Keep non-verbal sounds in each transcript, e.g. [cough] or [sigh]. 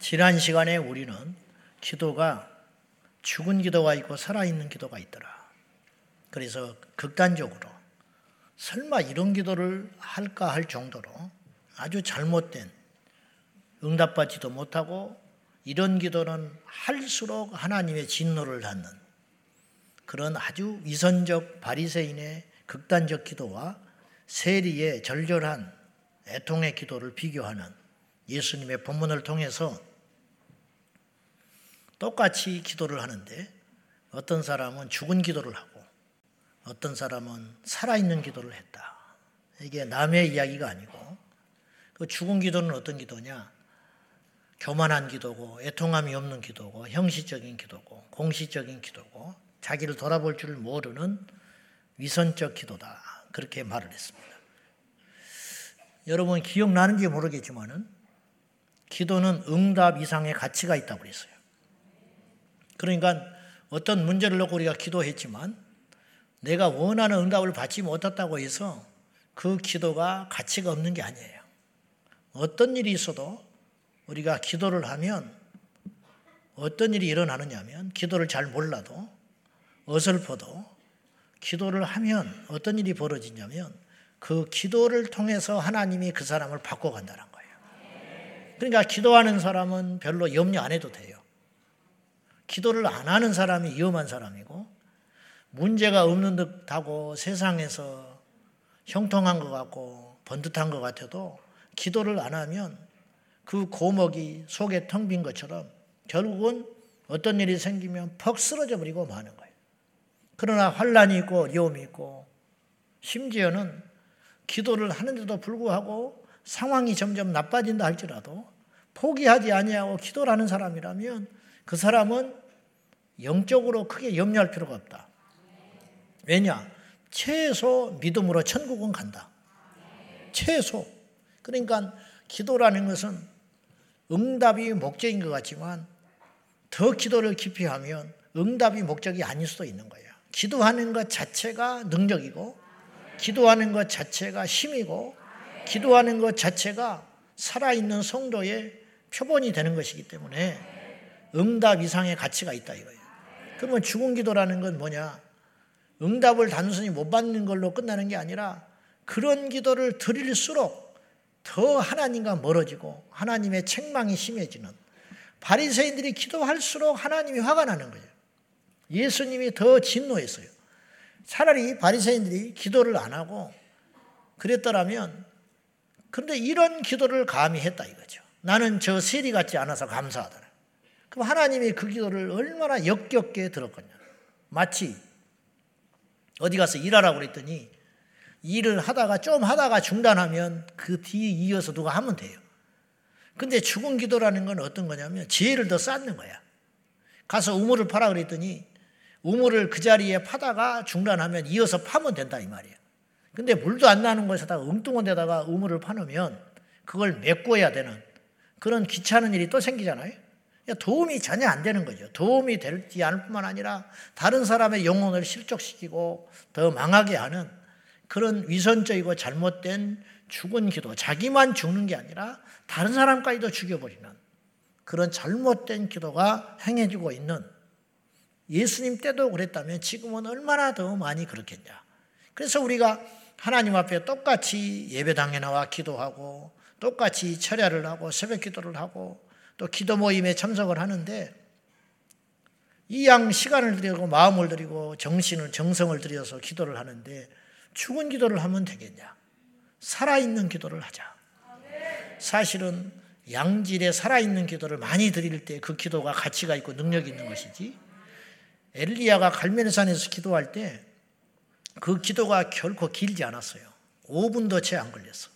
지난 시간에 우리는 기도가 죽은 기도가 있고 살아있는 기도가 있더라. 그래서 극단적으로 설마 이런 기도를 할까 할 정도로 아주 잘못된 응답받지도 못하고 이런 기도는 할수록 하나님의 진노를 받는 그런 아주 위선적 바리새인의 극단적 기도와 세리의 절절한 애통의 기도를 비교하는 예수님의 본문을 통해서 똑같이 기도를 하는데 어떤 사람은 죽은 기도를 하고 어떤 사람은 살아있는 기도를 했다. 이게 남의 이야기가 아니고 그 죽은 기도는 어떤 기도냐? 교만한 기도고 애통함이 없는 기도고 형식적인 기도고 공식적인 기도고 자기를 돌아볼 줄 모르는 위선적 기도다. 그렇게 말을 했습니다. 여러분 기억나는지 모르겠지만은 기도는 응답 이상의 가치가 있다고 그랬어요. 그러니까 어떤 문제를 놓고 우리가 기도했지만 내가 원하는 응답을 받지 못했다고 해서 그 기도가 가치가 없는 게 아니에요. 어떤 일이 있어도 우리가 기도를 하면 어떤 일이 일어나느냐면 기도를 잘 몰라도 어설퍼도 기도를 하면 어떤 일이 벌어지냐면 그 기도를 통해서 하나님이 그 사람을 바꿔간다는 거예요. 그러니까 기도하는 사람은 별로 염려 안 해도 돼요. 기도를 안 하는 사람이 위험한 사람이고 문제가 없는 듯하고 세상에서 형통한 것 같고 번듯한 것 같아도 기도를 안 하면 그 고목이 속에 텅 빈 것처럼 결국은 어떤 일이 생기면 퍽 쓰러져 버리고 마는 거예요. 그러나 환란이 있고 어려움이 있고 심지어는 기도를 하는데도 불구하고 상황이 점점 나빠진다 할지라도 포기하지 아니하고 기도를 하는 사람이라면 그 사람은 영적으로 크게 염려할 필요가 없다. 왜냐? 최소 믿음으로 천국은 간다. 최소. 그러니까 기도라는 것은 응답이 목적인 것 같지만 더 기도를 깊이 하면 응답이 목적이 아닐 수도 있는 거예요. 기도하는 것 자체가 능력이고, 기도하는 것 자체가 힘이고, 기도하는 것 자체가 살아있는 성도의 표본이 되는 것이기 때문에 응답 이상의 가치가 있다 이거예요. 그러면 죽은 기도라는 건 뭐냐? 응답을 단순히 못 받는 걸로 끝나는 게 아니라 그런 기도를 드릴수록 더 하나님과 멀어지고 하나님의 책망이 심해지는 바리새인들이 기도할수록 하나님이 화가 나는 거예요. 예수님이 더 진노했어요. 차라리 바리새인들이 기도를 안 하고 그랬더라면 그런데 이런 기도를 감히 했다 이거죠. 나는 저 세리 같지 않아서 감사하더라. 그럼 하나님이 그 기도를 얼마나 역겹게 들었거냐. 마치 어디 가서 일하라고 그랬더니 일을 하다가 좀 하다가 중단하면 그 뒤에 이어서 누가 하면 돼요. 근데 죽은 기도라는 건 어떤 거냐면 죄를 더 쌓는 거야. 가서 우물을 파라 그랬더니 우물을 그 자리에 파다가 중단하면 이어서 파면 된다 이 말이야. 근데 물도 안 나는 곳에다가 엉뚱한 데다가 우물을 파놓으면 그걸 메꿔야 되는 그런 귀찮은 일이 또 생기잖아요. 도움이 전혀 안 되는 거죠. 도움이 되지 않을 뿐만 아니라 다른 사람의 영혼을 실족시키고 더 망하게 하는 그런 위선적이고 잘못된 죽은 기도, 자기만 죽는 게 아니라 다른 사람까지도 죽여버리는 그런 잘못된 기도가 행해지고 있는 예수님 때도 그랬다면 지금은 얼마나 더 많이 그렇겠냐. 그래서 우리가 하나님 앞에 똑같이 예배당에 나와 기도하고 똑같이 철야를 하고 새벽 기도를 하고 또 기도 모임에 참석을 하는데 이 양 시간을 들이고 마음을 들이고 정신을 정성을 들여서 기도를 하는데 죽은 기도를 하면 되겠냐? 살아있는 기도를 하자. 사실은 양질의 살아있는 기도를 많이 드릴 때 그 기도가 가치가 있고 능력이 있는 것이지. 엘리야가 갈멜산에서 기도할 때 그 기도가 결코 길지 않았어요. 5분도 채 안 걸렸어.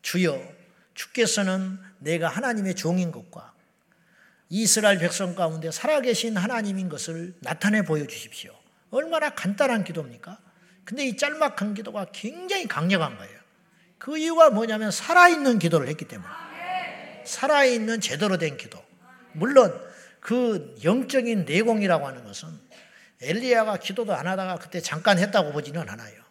주여, 주께서는 내가 하나님의 종인 것과 이스라엘 백성 가운데 살아계신 하나님인 것을 나타내 보여주십시오. 얼마나 간단한 기도입니까? 근데 이 짤막한 기도가 굉장히 강력한 거예요. 그 이유가 뭐냐면 살아있는 기도를 했기 때문에. 살아있는 제대로 된 기도. 물론 그 영적인 내공이라고 하는 것은 엘리야가 기도도 안 하다가 그때 잠깐 했다고 보지는 않아요.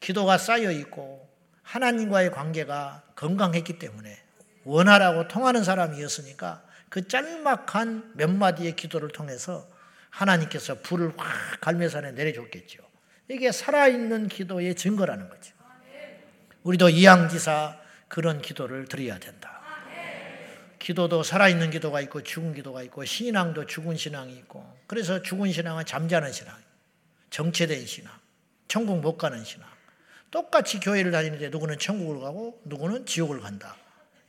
기도가 쌓여 있고 하나님과의 관계가 건강했기 때문에 원하라고 통하는 사람이었으니까 그 짤막한 몇 마디의 기도를 통해서 하나님께서 불을 확 갈매산에 내려줬겠죠. 이게 살아있는 기도의 증거라는 거죠. 우리도 이양지사 그런 기도를 드려야 된다. 기도도 살아있는 기도가 있고 죽은 기도가 있고 신앙도 죽은 신앙이 있고 그래서 죽은 신앙은 잠자는 신앙, 정체된 신앙, 천국 못 가는 신앙. 똑같이 교회를 다니는데 누구는 천국을 가고 누구는 지옥을 간다.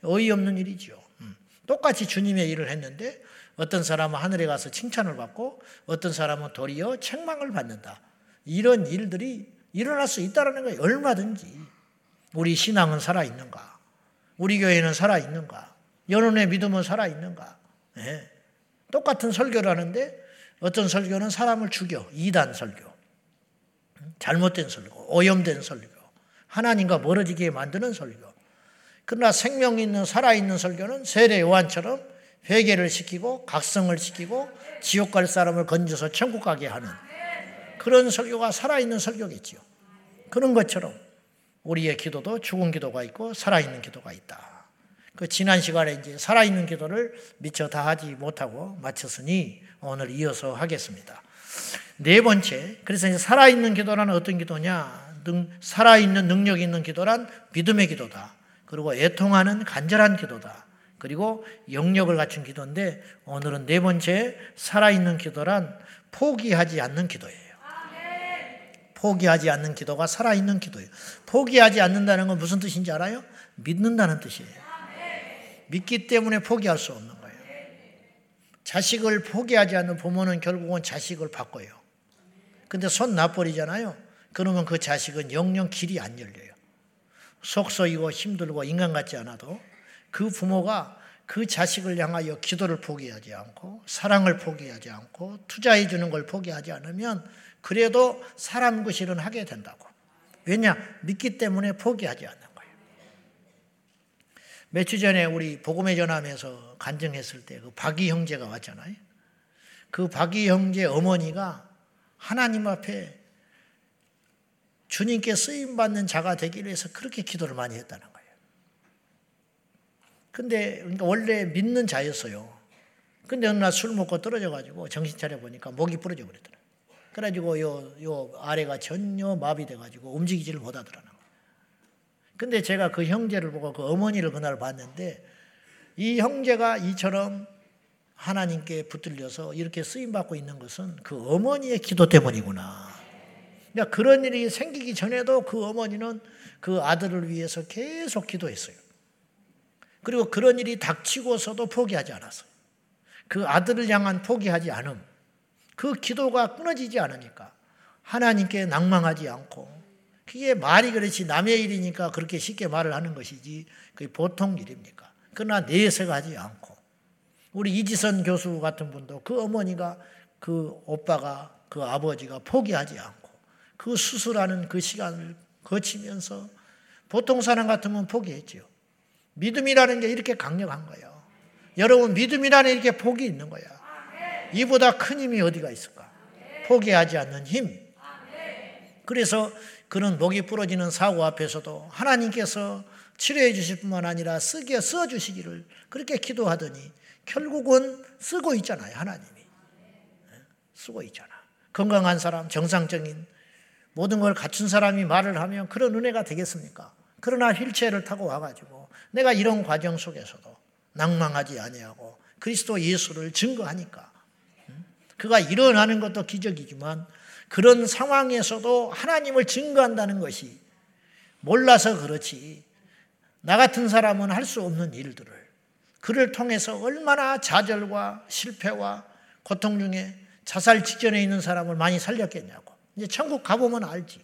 어이없는 일이죠. 음. 똑같이 주님의 일을 했는데 어떤 사람은 하늘에 가서 칭찬을 받고 어떤 사람은 도리어 책망을 받는다. 이런 일들이 일어날 수 있다는 거예요. 얼마든지. 우리 신앙은 살아 있는가? 우리 교회는 살아 있는가? 여론의 믿음은 살아 있는가? 네. 똑같은 설교를 하는데 어떤 설교는 사람을 죽여. 이단 설교. 잘못된 설교. 오염된 설교. 하나님과 멀어지게 만드는 설교. 그러나 생명 있는 살아있는 설교는 세례 요한처럼 회개를 시키고 각성을 시키고 지옥 갈 사람을 건져서 천국 가게 하는 그런 설교가 살아있는 설교겠지요. 그런 것처럼 우리의 기도도 죽은 기도가 있고 살아있는 기도가 있다. 그 지난 시간에 이제 살아있는 기도를 미처 다 하지 못하고 마쳤으니 오늘 이어서 하겠습니다. 네 번째, 그래서 이제 살아있는 기도란 어떤 기도냐? 살아있는 능력 있는 기도란 믿음의 기도다. 그리고 애통하는 간절한 기도다. 그리고 영역을 갖춘 기도인데 오늘은 네 번째 살아있는 기도란 포기하지 않는 기도예요. 포기하지 않는 기도가 살아있는 기도예요. 포기하지 않는다는 건 무슨 뜻인지 알아요? 믿는다는 뜻이에요. 믿기 때문에 포기할 수 없는 거예요. 자식을 포기하지 않는 부모는 결국은 자식을 바꿔요. 근데 손 놔버리잖아요. 그러면 그 자식은 영영 길이 안 열려요. 속썩이고 힘들고 인간 같지 않아도 그 부모가 그 자식을 향하여 기도를 포기하지 않고 사랑을 포기하지 않고 투자해 주는 걸 포기하지 않으면 그래도 사람 구실은 하게 된다고. 왜냐? 믿기 때문에 포기하지 않는 거예요. 몇주 전에 우리 복음의 전함에서 간증했을 때 그 박이 형제가 왔잖아요. 그 박이 형제 어머니가 하나님 앞에 주님께 쓰임 받는 자가 되기 위해서 그렇게 기도를 많이 했다는 거예요. 근데 그러니까 원래 믿는 자였어요. 근데 어느 날 술 먹고 떨어져 가지고 정신 차려 보니까 목이 부러져 버렸더라. 그래 가지고 요, 요 아래가 전혀 마비돼 가지고 움직이지를 못하더라는 거예요. 근데 제가 그 형제를 보고 그 어머니를 그날 봤는데 이 형제가 이처럼 하나님께 붙들려서 이렇게 쓰임 받고 있는 것은 그 어머니의 기도 때문이구나. 그러니까 그런 일이 생기기 전에도 그 어머니는 그 아들을 위해서 계속 기도했어요. 그리고 그런 일이 닥치고서도 포기하지 않았어요. 그 아들을 향한 포기하지 않음. 그 기도가 끊어지지 않으니까 하나님께 낭망하지 않고 그게 말이 그렇지 남의 일이니까 그렇게 쉽게 말을 하는 것이지 그게 보통 일입니까? 그러나 내색하지 않고 우리 이지선 교수 같은 분도 그 어머니가 그 오빠가 그 아버지가 포기하지 않고 그 수술하는 그 시간을 거치면서 보통 사람 같으면 포기했지요. 믿음이라는 게 이렇게 강력한 거예요. 여러분 믿음이라는 이렇게 복이 있는 거야. 이보다 큰 힘이 어디가 있을까? 포기하지 않는 힘. 그래서 그런 목이 부러지는 사고 앞에서도 하나님께서 치료해 주실 뿐만 아니라 쓰게 써 주시기를 그렇게 기도하더니 결국은 쓰고 있잖아요, 하나님이. 쓰고 있잖아. 건강한 사람, 정상적인 모든 걸 갖춘 사람이 말을 하면 그런 은혜가 되겠습니까? 그러나 휠체어를 타고 와가지고 내가 이런 과정 속에서도 낭망하지 아니하고 그리스도 예수를 증거하니까 그가 일어나는 것도 기적이지만 그런 상황에서도 하나님을 증거한다는 것이 몰라서 그렇지 나 같은 사람은 할 수 없는 일들을 그를 통해서 얼마나 좌절과 실패와 고통 중에 자살 직전에 있는 사람을 많이 살렸겠냐고. 이제 천국 가보면 알지.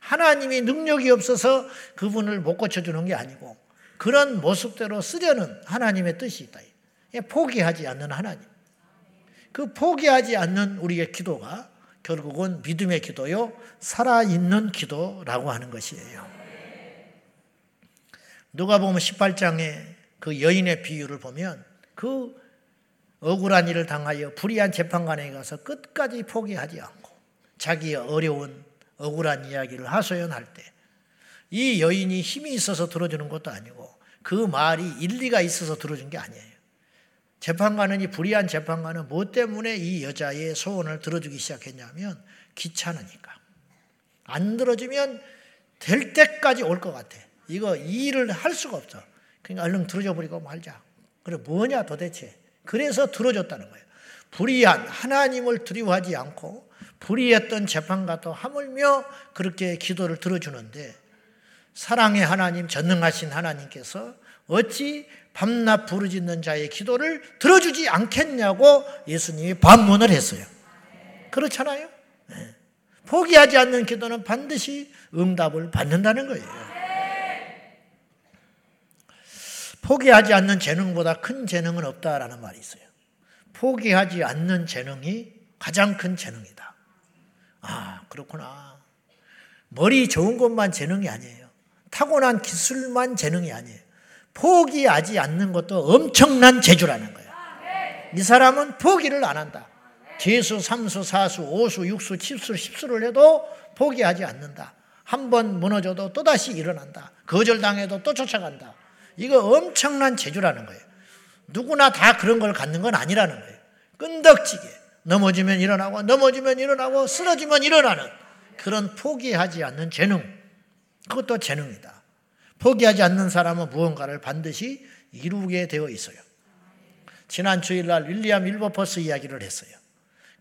하나님이 능력이 없어서 그분을 못 고쳐주는 게 아니고 그런 모습대로 쓰려는 하나님의 뜻이 있다. 포기하지 않는 하나님. 그 포기하지 않는 우리의 기도가 결국은 믿음의 기도요, 살아있는 기도라고 하는 것이에요. 누가 보면 18장에 그 여인의 비유를 보면 그 억울한 일을 당하여 불의한 재판관에 가서 끝까지 포기하지 않고 자기의 어려운 억울한 이야기를 하소연할 때 이 여인이 힘이 있어서 들어주는 것도 아니고 그 말이 일리가 있어서 들어준 게 아니에요. 재판관은 이 불의한 재판관은 뭐 때문에 이 여자의 소원을 들어주기 시작했냐면 귀찮으니까. 안 들어주면 될 때까지 올 것 같아. 이거 일을 할 수가 없어. 그러니까 얼른 들어줘 버리고 말자. 그래 뭐냐 도대체. 그래서 들어줬다는 거예요. 불의한 하나님을 두려워하지 않고 불의했던 재판가도 하물며 그렇게 기도를 들어주는데 사랑의 하나님 전능하신 하나님께서 어찌 밤낮 부르짖는 자의 기도를 들어주지 않겠냐고 예수님이 반문을 했어요. 그렇잖아요. 네. 포기하지 않는 기도는 반드시 응답을 받는다는 거예요. 포기하지 않는 재능보다 큰 재능은 없다라는 말이 있어요. 포기하지 않는 재능이 가장 큰 재능이다. 아, 그렇구나. 머리 좋은 것만 재능이 아니에요. 타고난 기술만 재능이 아니에요. 포기하지 않는 것도 엄청난 재주라는 거예요. 이 사람은 포기를 안 한다. 재수, 삼수, 사수, 오수, 육수, 칠수, 십수를 해도 포기하지 않는다. 한 번 무너져도 또다시 일어난다. 거절당해도 또 쫓아간다. 이거 엄청난 재주라는 거예요. 누구나 다 그런 걸 갖는 건 아니라는 거예요. 끈덕지게 넘어지면 일어나고 넘어지면 일어나고 쓰러지면 일어나는 그런 포기하지 않는 재능. 그것도 재능이다. 포기하지 않는 사람은 무언가를 반드시 이루게 되어 있어요. 지난 주일날 윌리엄 윌버퍼스 이야기를 했어요.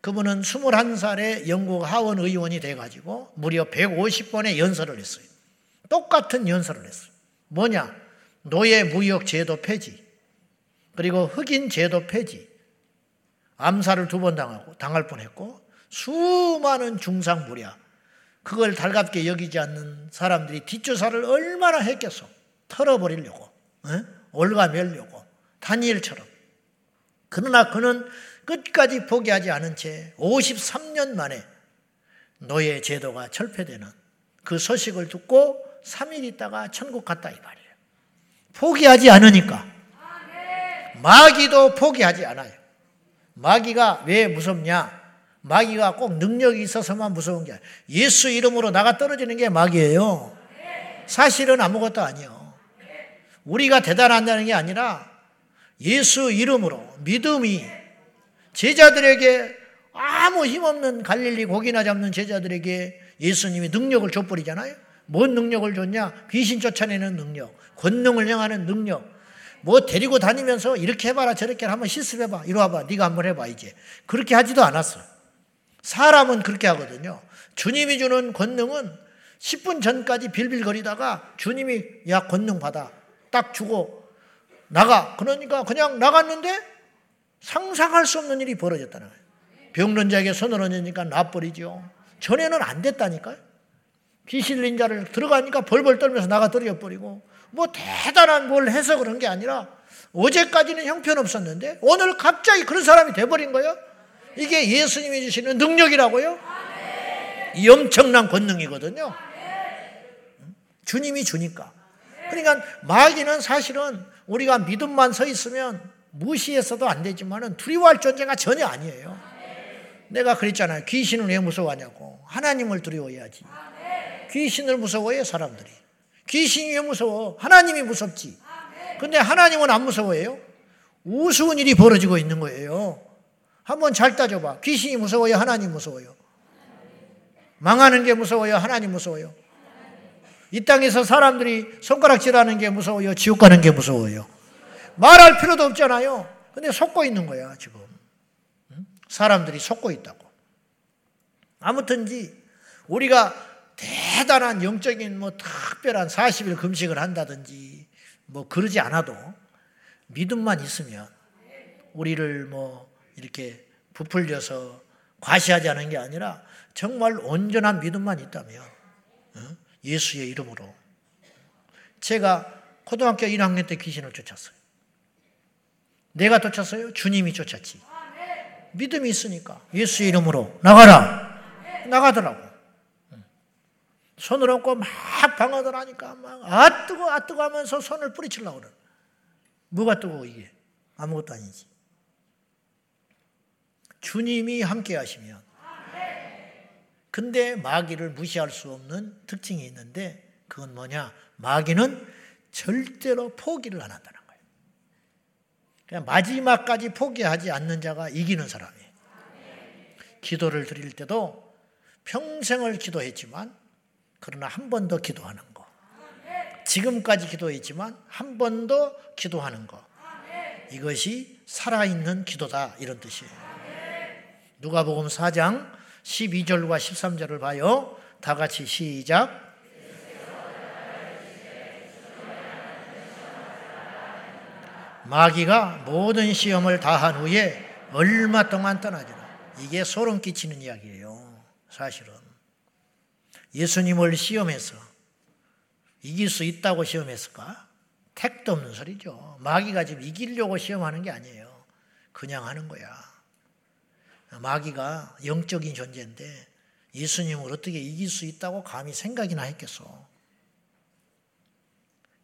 그분은 21살에 영국 하원 의원이 돼가지고 무려 150번의 연설을 했어요. 똑같은 연설을 했어요. 뭐냐? 노예 무역 제도 폐지, 그리고 흑인 제도 폐지, 암살을 두 번 당하고 당할 뻔했고 수많은 중상부랴 그걸 달갑게 여기지 않는 사람들이 뒷조사를 얼마나 했겠어. 털어버리려고. 에? 올가매려고. 다니엘처럼. 그러나 그는 끝까지 포기하지 않은 채 53년 만에 노예 제도가 철폐되는 그 소식을 듣고 3일 있다가 천국 갔다 이 말이에요. 포기하지 않으니까. 마귀도 포기하지 않아요. 마귀가 왜 무섭냐? 마귀가 꼭 능력이 있어서만 무서운 게 아니에요. 예수 이름으로 나가 떨어지는 게 마귀예요. 사실은 아무것도 아니요. 우리가 대단한다는 게 아니라 예수 이름으로 믿음이 제자들에게 아무 힘없는 갈릴리 고기나 잡는 제자들에게 예수님이 능력을 줘버리잖아요. 뭔 능력을 줬냐? 귀신 쫓아내는 능력, 권능을 행하는 능력. 뭐 데리고 다니면서 이렇게 해봐라 저렇게 한번 실습해봐. 이리 와봐. 네가 한번 해봐 이제. 그렇게 하지도 않았어. 사람은 그렇게 하거든요. 주님이 주는 권능은 10분 전까지 빌빌거리다가 주님이 야 권능 받아 딱 주고 나가 그러니까 그냥 나갔는데 상상할 수 없는 일이 벌어졌다는 거예요. 병론자에게 손을 얹으니까 놔버리죠. 전에는 안 됐다니까요. 귀신린 자를 들어가니까 벌벌 떨면서 나가 떨어져 버리고 뭐 대단한 뭘 해서 그런 게 아니라 어제까지는 형편없었는데 오늘 갑자기 그런 사람이 돼버린 거예요. 이게 예수님이 주시는 능력이라고요? 이 엄청난 권능이거든요. 주님이 주니까. 그러니까 마귀는 사실은 우리가 믿음만 서 있으면 무시해서도 안 되지만은 두려워할 존재가 전혀 아니에요. 내가 그랬잖아요. 귀신을 왜 무서워하냐고. 하나님을 두려워해야지. 귀신을 무서워해 사람들이. 귀신이 왜 무서워? 하나님이 무섭지. 근데 하나님은 안 무서워해요. 우스운 일이 벌어지고 있는 거예요. 한번 잘 따져봐. 귀신이 무서워요? 하나님 무서워요? 망하는 게 무서워요? 하나님 무서워요? 이 땅에서 사람들이 손가락질하는 게 무서워요? 지옥 가는 게 무서워요? 말할 필요도 없잖아요. 근데 속고 있는 거야, 지금. 사람들이 속고 있다고. 아무튼지 우리가 대단한 영적인 뭐 특별한 40일 금식을 한다든지 뭐 그러지 않아도 믿음만 있으면 우리를 뭐 이렇게 부풀려서 과시하지 않은 게 아니라 정말 온전한 믿음만 있다면 예수의 이름으로 제가 고등학교 1학년 때 귀신을 쫓았어요. 내가 쫓았어요? 주님이 쫓았지. 믿음이 있으니까 예수의 이름으로 나가라. 나가더라고. 손을 얹고 막 방어들 하니까 막 아 뜨거 아 뜨거 하면서 손을 뿌리치려고 그래. 뭐가 뜨거 이게? 아무것도 아니지. 주님이 함께 하시면. 근데 마귀를 무시할 수 없는 특징이 있는데 그건 뭐냐? 마귀는 절대로 포기를 안 한다는 거예요. 그냥 마지막까지 포기하지 않는 자가 이기는 사람이에요. 기도를 드릴 때도 평생을 기도했지만 그러나 한 번 더 기도하는 거. 지금까지 기도했지만 한 번 더 기도하는 거. 이것이 살아있는 기도다 이런 뜻이에요. 누가복음 4장 12절과 13절을 봐요. 다 같이 시작. 마귀가 모든 시험을 다한 후에 얼마 동안 떠나지라. 이게 소름 끼치는 이야기예요. 사실은. 예수님을 시험해서 이길 수 있다고 시험했을까? 택도 없는 소리죠. 마귀가 지금 이기려고 시험하는 게 아니에요. 그냥 하는 거야. 마귀가 영적인 존재인데 예수님을 어떻게 이길 수 있다고 감히 생각이나 했겠어.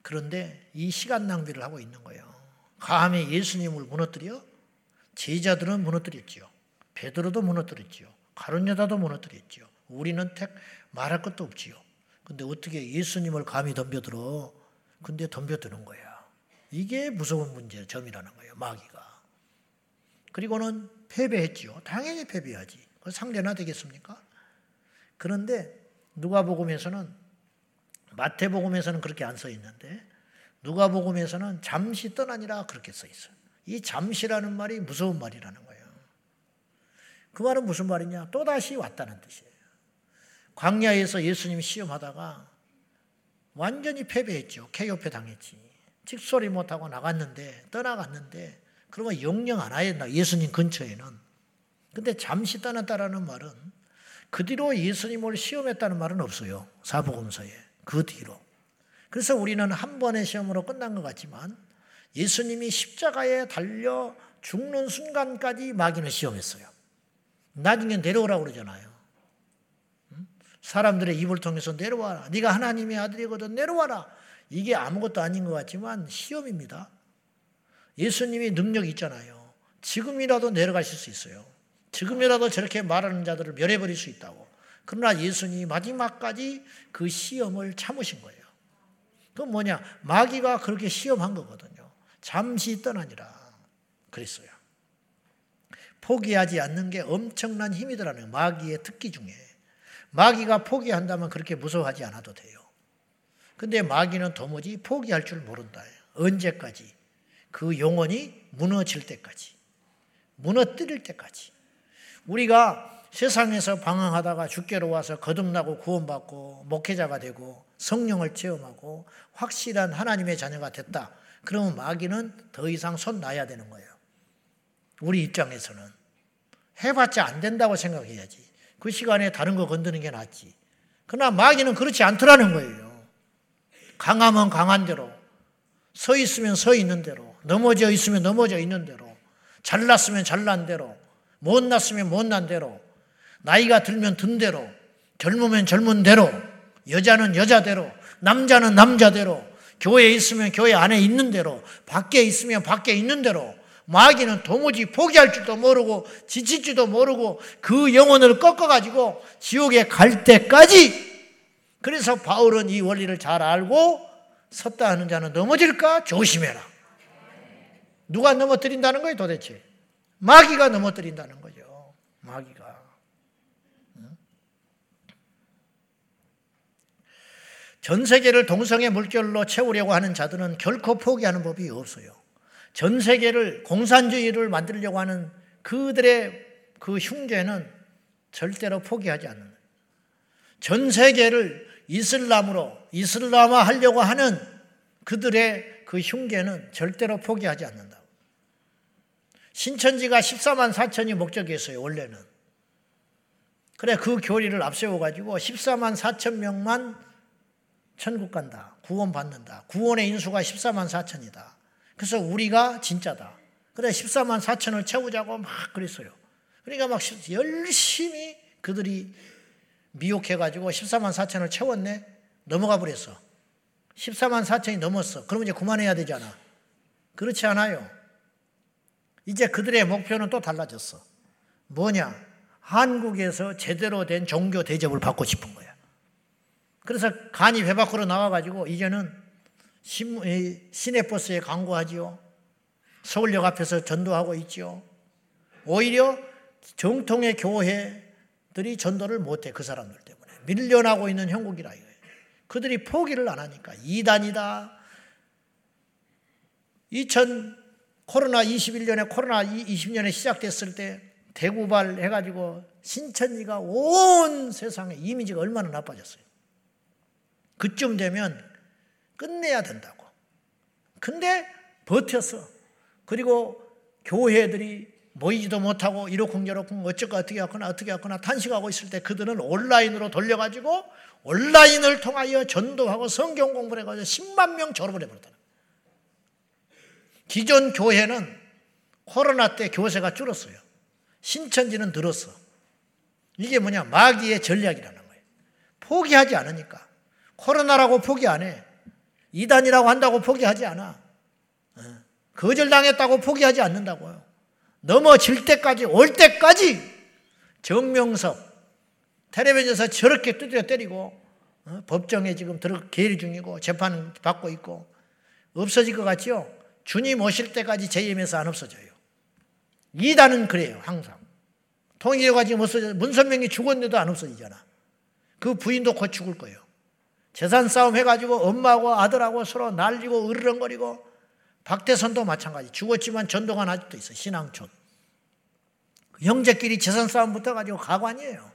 그런데 이 시간 낭비를 하고 있는 거예요. 감히 예수님을 무너뜨려? 제자들은 무너뜨렸지요. 베드로도 무너뜨렸지요. 가론 여자도 무너뜨렸지요. 우리는 택 말할 것도 없지요. 근데 어떻게 예수님을 감히 덤벼들어? 근데 덤벼드는 거야. 이게 무서운 문제 점이라는 거예요. 마귀가. 그리고는 패배했지요. 당연히 패배하지. 그 상대나 되겠습니까? 그런데 누가복음에서는 마태복음에서는 그렇게 안 써 있는데 누가복음에서는 잠시 떠나니라 그렇게 써 있어요. 이 잠시라는 말이 무서운 말이라는 거예요. 그 말은 무슨 말이냐? 또다시 왔다는 뜻이에요. 광야에서 예수님 시험하다가 완전히 패배했죠. 개요패 당했지. 직소리 못하고 나갔는데, 떠나갔는데, 그러면 영영 안 하였나, 예수님 근처에는. 근데 잠시 떠났다라는 말은 그 뒤로 예수님을 시험했다는 말은 없어요. 사복음서에. 그 뒤로. 그래서 우리는 한 번의 시험으로 끝난 것 같지만 예수님이 십자가에 달려 죽는 순간까지 마귀는 시험했어요. 나중에 내려오라고 그러잖아요. 사람들의 입을 통해서 내려와라. 네가 하나님의 아들이거든 내려와라. 이게 아무것도 아닌 것 같지만 시험입니다. 예수님이 능력이 있잖아요. 지금이라도 내려가실 수 있어요. 지금이라도 저렇게 말하는 자들을 멸해버릴 수 있다고. 그러나 예수님이 마지막까지 그 시험을 참으신 거예요. 그건 뭐냐? 마귀가 그렇게 시험한 거거든요. 잠시 떠나니라. 그랬어요. 포기하지 않는 게 엄청난 힘이더라는 마귀의 특기 중에. 마귀가 포기한다면 그렇게 무서워하지 않아도 돼요. 근데 마귀는 도무지 포기할 줄 모른다. 언제까지? 그 영혼이 무너질 때까지. 무너뜨릴 때까지. 우리가 세상에서 방황하다가 죽게로 와서 거듭나고 구원받고 목회자가 되고 성령을 체험하고 확실한 하나님의 자녀가 됐다. 그러면 마귀는 더 이상 손 놔야 되는 거예요. 우리 입장에서는. 해봤자 안 된다고 생각해야지. 그 시간에 다른 거 건드는 게 낫지. 그러나 마귀는 그렇지 않더라는 거예요. 강하면 강한 대로, 서 있으면 서 있는 대로, 넘어져 있으면 넘어져 있는 대로, 잘났으면 잘난 대로, 못났으면 못난 대로, 나이가 들면 든 대로, 젊으면 젊은 대로, 여자는 여자대로, 남자는 남자대로, 교회에 있으면 교회 안에 있는 대로, 밖에 있으면 밖에 있는 대로, 마귀는 도무지 포기할 줄도 모르고 지칠 줄도 모르고 그 영혼을 꺾어가지고 지옥에 갈 때까지 그래서 바울은 이 원리를 잘 알고 섰다 하는 자는 넘어질까 조심해라. 누가 넘어뜨린다는 거예요 도대체? 마귀가 넘어뜨린다는 거죠. 마귀가. 전 세계를 동성애 물결로 채우려고 하는 자들은 결코 포기하는 법이 없어요. 전 세계를 공산주의를 만들려고 하는 그들의 그 흉계는 절대로 포기하지 않는 전 세계를 이슬람으로 이슬람화 하려고 하는 그들의 그 흉계는 절대로 포기하지 않는다. 신천지가 14만 4천이 목적이었어요, 원래는. 그래, 그 교리를 앞세워가지고 14만 4천 명만 천국 간다. 구원 받는다. 구원의 인수가 14만 4천이다. 그래서 우리가 진짜다. 그래 14만 4천을 채우자고 막 그랬어요. 그러니까 막 열심히 그들이 미혹해가지고 14만 4천을 채웠네? 넘어가 버렸어. 14만 4천이 넘었어. 그러면 이제 그만해야 되잖아. 그렇지 않아요. 이제 그들의 목표는 또 달라졌어. 뭐냐? 한국에서 제대로 된 종교 대접을 받고 싶은 거야. 그래서 간이 배 밖으로 나와가지고 이제는 시내버스에 광고하지요. 서울역 앞에서 전도하고 있지요. 오히려 정통의 교회들이 전도를 못해 그 사람들 때문에 밀려나고 있는 형국이라 이거예요. 그들이 포기를 안 하니까 이단이다. 2000 코로나 21년에 코로나 20년에 시작됐을 때 대구발 해가지고 신천지가 온 세상에 이미지가 얼마나 나빠졌어요. 그쯤 되면 끝내야 된다고. 근데 버텼어. 그리고 교회들이 모이지도 못하고 이러쿵저러쿵 어쩌고 어떻게 하거나 어떻게 하거나 탄식하고 있을 때 그들은 온라인으로 돌려가지고 온라인을 통하여 전도하고 성경 공부를 해가지고 10만 명 졸업을 해버렸다. 기존 교회는 코로나 때 교세가 줄었어요. 신천지는 늘었어. 이게 뭐냐? 마귀의 전략이라는 거예요. 포기하지 않으니까. 코로나라고 포기 안 해. 이단이라고 한다고 포기하지 않아. 어. 거절당했다고 포기하지 않는다고요. 넘어질 때까지, 올 때까지 정명섭, 텔레비전에서 저렇게 두드려 때리고, 어? 법정에 지금 들어 계리 중이고, 재판 받고 있고, 없어질 것 같죠? 주님 오실 때까지 재임에서 안 없어져요. 이단은 그래요, 항상. 통일교가 지금 없어져, 문선명이 죽었는데도 안 없어지잖아. 그 부인도 곧 죽을 거예요. 재산 싸움 해가지고 엄마하고 아들하고 서로 날리고 으르렁거리고 박대선도 마찬가지. 죽었지만 전도관 아직도 있어. 신앙촌. 형제끼리 재산 싸움 붙어가지고 가관이에요.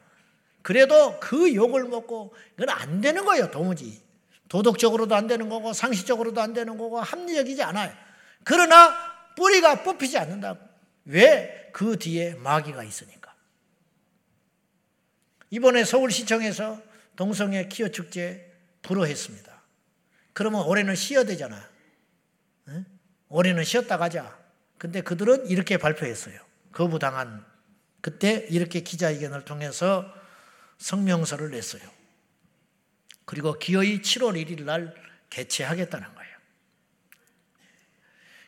그래도 그 욕을 먹고 이건 안 되는 거예요. 도무지. 도덕적으로도 안 되는 거고 상식적으로도 안 되는 거고 합리적이지 않아요. 그러나 뿌리가 뽑히지 않는다. 왜? 그 뒤에 마귀가 있으니까. 이번에 서울시청에서 동성애 키어 축제 불허했습니다. 그러면 올해는 쉬어야 되잖아. 응? 올해는 쉬었다 가자. 근데 그들은 이렇게 발표했어요. 거부당한 그때 이렇게 기자회견을 통해서 성명서를 냈어요. 그리고 기어이 7월 1일 날 개최하겠다는 거예요.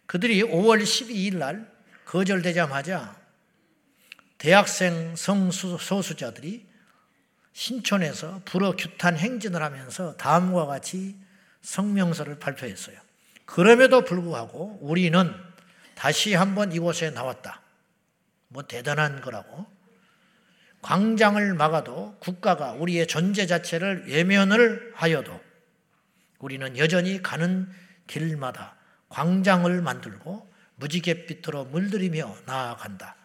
그들이 5월 12일 날 거절되자마자 대학생 성소수자들이 신촌에서 불어 규탄 행진을 하면서 다음과 같이 성명서를 발표했어요. 그럼에도 불구하고 우리는 다시 한번 이곳에 나왔다. 뭐 대단한 거라고. 광장을 막아도 국가가 우리의 존재 자체를 외면을 하여도 우리는 여전히 가는 길마다 광장을 만들고 무지갯빛으로 물들이며 나아간다.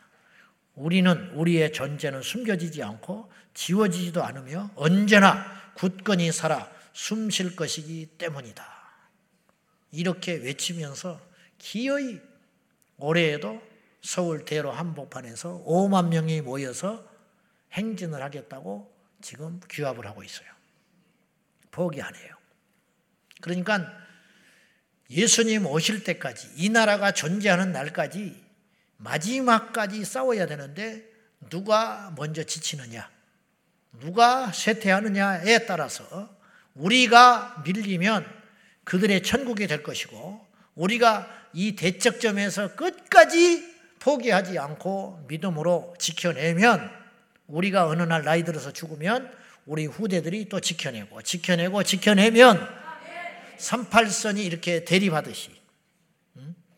우리는 우리의 존재는 숨겨지지 않고 지워지지도 않으며 언제나 굳건히 살아 숨 쉴 것이기 때문이다. 이렇게 외치면서 기어이 올해에도 서울 대로 한복판에서 5만 명이 모여서 행진을 하겠다고 지금 규합을 하고 있어요. 포기 안 해요. 그러니까 예수님 오실 때까지 이 나라가 존재하는 날까지 마지막까지 싸워야 되는데 누가 먼저 지치느냐, 누가 쇠퇴하느냐에 따라서 우리가 밀리면 그들의 천국이 될 것이고 우리가 이 대척점에서 끝까지 포기하지 않고 믿음으로 지켜내면 우리가 어느 날 나이 들어서 죽으면 우리 후대들이 또 지켜내고 지켜내고 지켜내면 38선이 이렇게 대립하듯이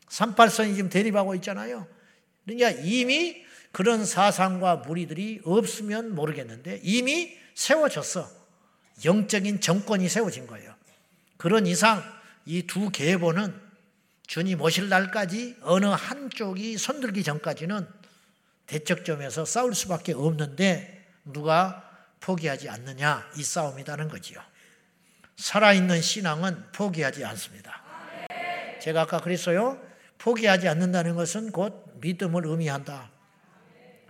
38선이 지금 대립하고 있잖아요. 그러니까 이미 그런 사상과 무리들이 없으면 모르겠는데 이미 세워졌어. 영적인 정권이 세워진 거예요. 그런 이상 이 두 계보는 주님 오실 날까지 어느 한쪽이 손들기 전까지는 대척점에서 싸울 수밖에 없는데 누가 포기하지 않느냐 이 싸움이라는 거지요. 살아있는 신앙은 포기하지 않습니다. 제가 아까 그랬어요. 포기하지 않는다는 것은 곧 믿음을 의미한다.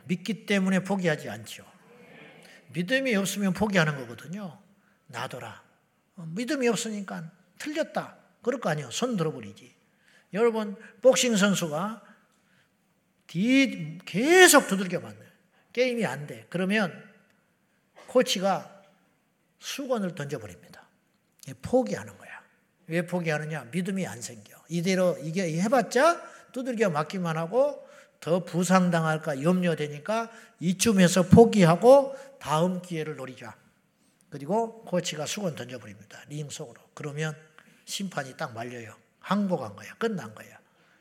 믿기 때문에 포기하지 않죠. 믿음이 없으면 포기하는 거거든요. 놔둬라. 어, 믿음이 없으니까 틀렸다. 그럴 거 아니에요. 손 들어버리지. 여러분, 복싱 선수가 뒤 계속 두들겨 맞네 게임이 안 돼. 그러면 코치가 수건을 던져버립니다. 포기하는 거야. 왜 포기하느냐? 믿음이 안 생겨. 이대로 이게 해봤자 두들겨 맞기만 하고 더 부상당할까 염려되니까 이쯤에서 포기하고 다음 기회를 노리자. 그리고 코치가 수건 던져버립니다. 링 속으로. 그러면 심판이 딱 말려요. 항복한 거야. 끝난 거야.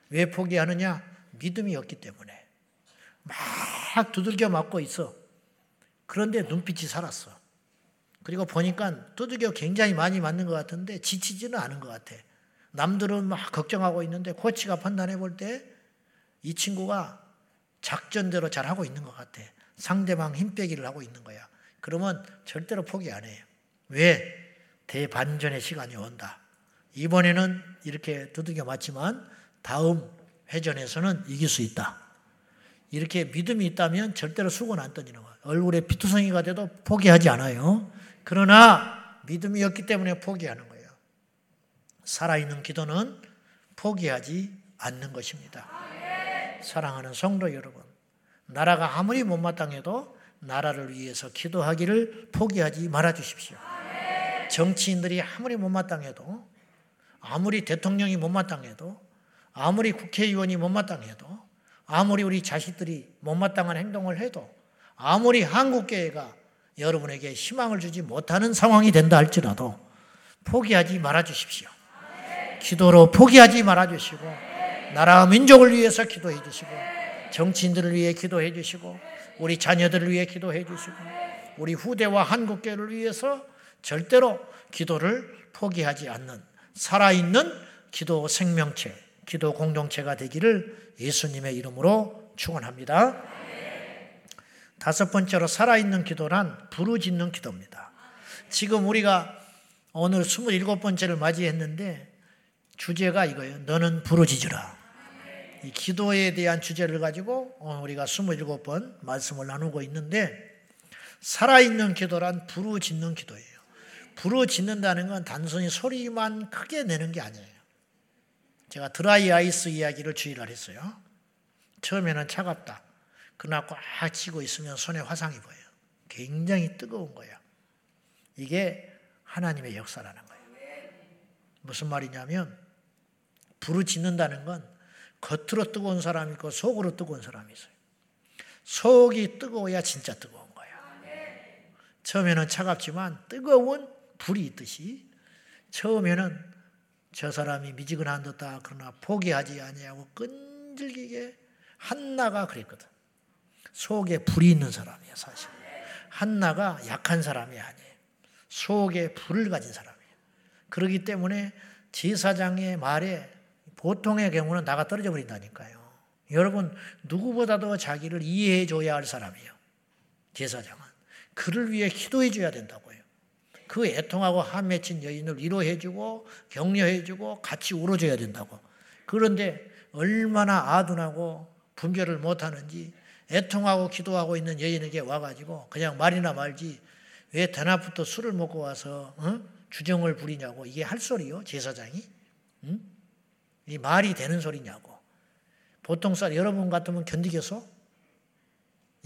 왜 포기하느냐? 믿음이 없기 때문에. 막 두들겨 맞고 있어. 그런데 눈빛이 살았어. 그리고 보니까 두들겨 굉장히 많이 맞는 것 같은데 지치지는 않은 것 같아. 남들은 막 걱정하고 있는데 코치가 판단해 볼 때 이 친구가 작전대로 잘 하고 있는 것 같아. 상대방 힘 빼기를 하고 있는 거야. 그러면 절대로 포기 안 해요. 왜? 대반전의 시간이 온다. 이번에는 이렇게 두들겨 맞지만 다음 회전에서는 이길 수 있다. 이렇게 믿음이 있다면 절대로 수고는 안 던지는 거야. 얼굴에 피투성이가 돼도 포기하지 않아요. 그러나 믿음이 없기 때문에 포기하는 거예요. 살아있는 기도는 포기하지 않는 것입니다. 사랑하는 성도 여러분, 나라가 아무리 못마땅해도 나라를 위해서 기도하기를 포기하지 말아 주십시오. 정치인들이 아무리 못마땅해도 아무리 대통령이 못마땅해도 아무리 국회의원이 못마땅해도 아무리 우리 자식들이 못마땅한 행동을 해도 아무리 한국교회가 여러분에게 희망을 주지 못하는 상황이 된다 할지라도 포기하지 말아 주십시오. 기도로 포기하지 말아 주시고 나라 민족을 위해서 기도해 주시고 정치인들을 위해 기도해 주시고 우리 자녀들을 위해 기도해 주시고 우리 후대와 한국교회를 위해서 절대로 기도를 포기하지 않는 살아있는 기도 생명체, 기도 공동체가 되기를 예수님의 이름으로 축원합니다. 다섯 번째로 살아있는 기도란 부르짖는 기도입니다. 지금 우리가 오늘 27번째를 맞이했는데 주제가 이거예요. 너는 부르짖으라. 이 기도에 대한 주제를 가지고 우리가 27번 말씀을 나누고 있는데 살아있는 기도란 부르짖는 기도예요. 부르짖는다는 건 단순히 소리만 크게 내는 게 아니에요. 제가 드라이 아이스 이야기를 주의를 했어요. 처음에는 차갑다. 그러나 꽉 쥐고 있으면 손에 화상이 보여요. 굉장히 뜨거운 거예요. 이게 하나님의 역사라는 거예요. 무슨 말이냐면 부르짖는다는 건 겉으로 뜨거운 사람이 있고 속으로 뜨거운 사람이 있어요. 속이 뜨거워야 진짜 뜨거운 거예요. 처음에는 차갑지만 뜨거운 불이 있듯이 처음에는 저 사람이 미지근한 듯다 그러나 포기하지 아니하고 끈질기게 한나가 그랬거든. 속에 불이 있는 사람이에요, 사실. 한나가 약한 사람이 아니에요. 속에 불을 가진 사람이에요. 그러기 때문에 제사장의 말에 보통의 경우는 나가 떨어져 버린다니까요. 여러분, 누구보다도 자기를 이해해 줘야 할 사람이에요. 제사장은. 그를 위해 기도해 줘야 된다고요. 그 애통하고 한 맺힌 여인을 위로해 주고 격려해 주고 같이 울어 줘야 된다고. 그런데 얼마나 아둔하고 분별을 못 하는지 애통하고 기도하고 있는 여인에게 와 가지고 그냥 말이나 말지 왜 대낮부터 술을 먹고 와서 어? 주정을 부리냐고 이게 할 소리요 제사장이 응? 이 말이 되는 소리냐고 보통 쌀 여러분 같으면 견디겠어?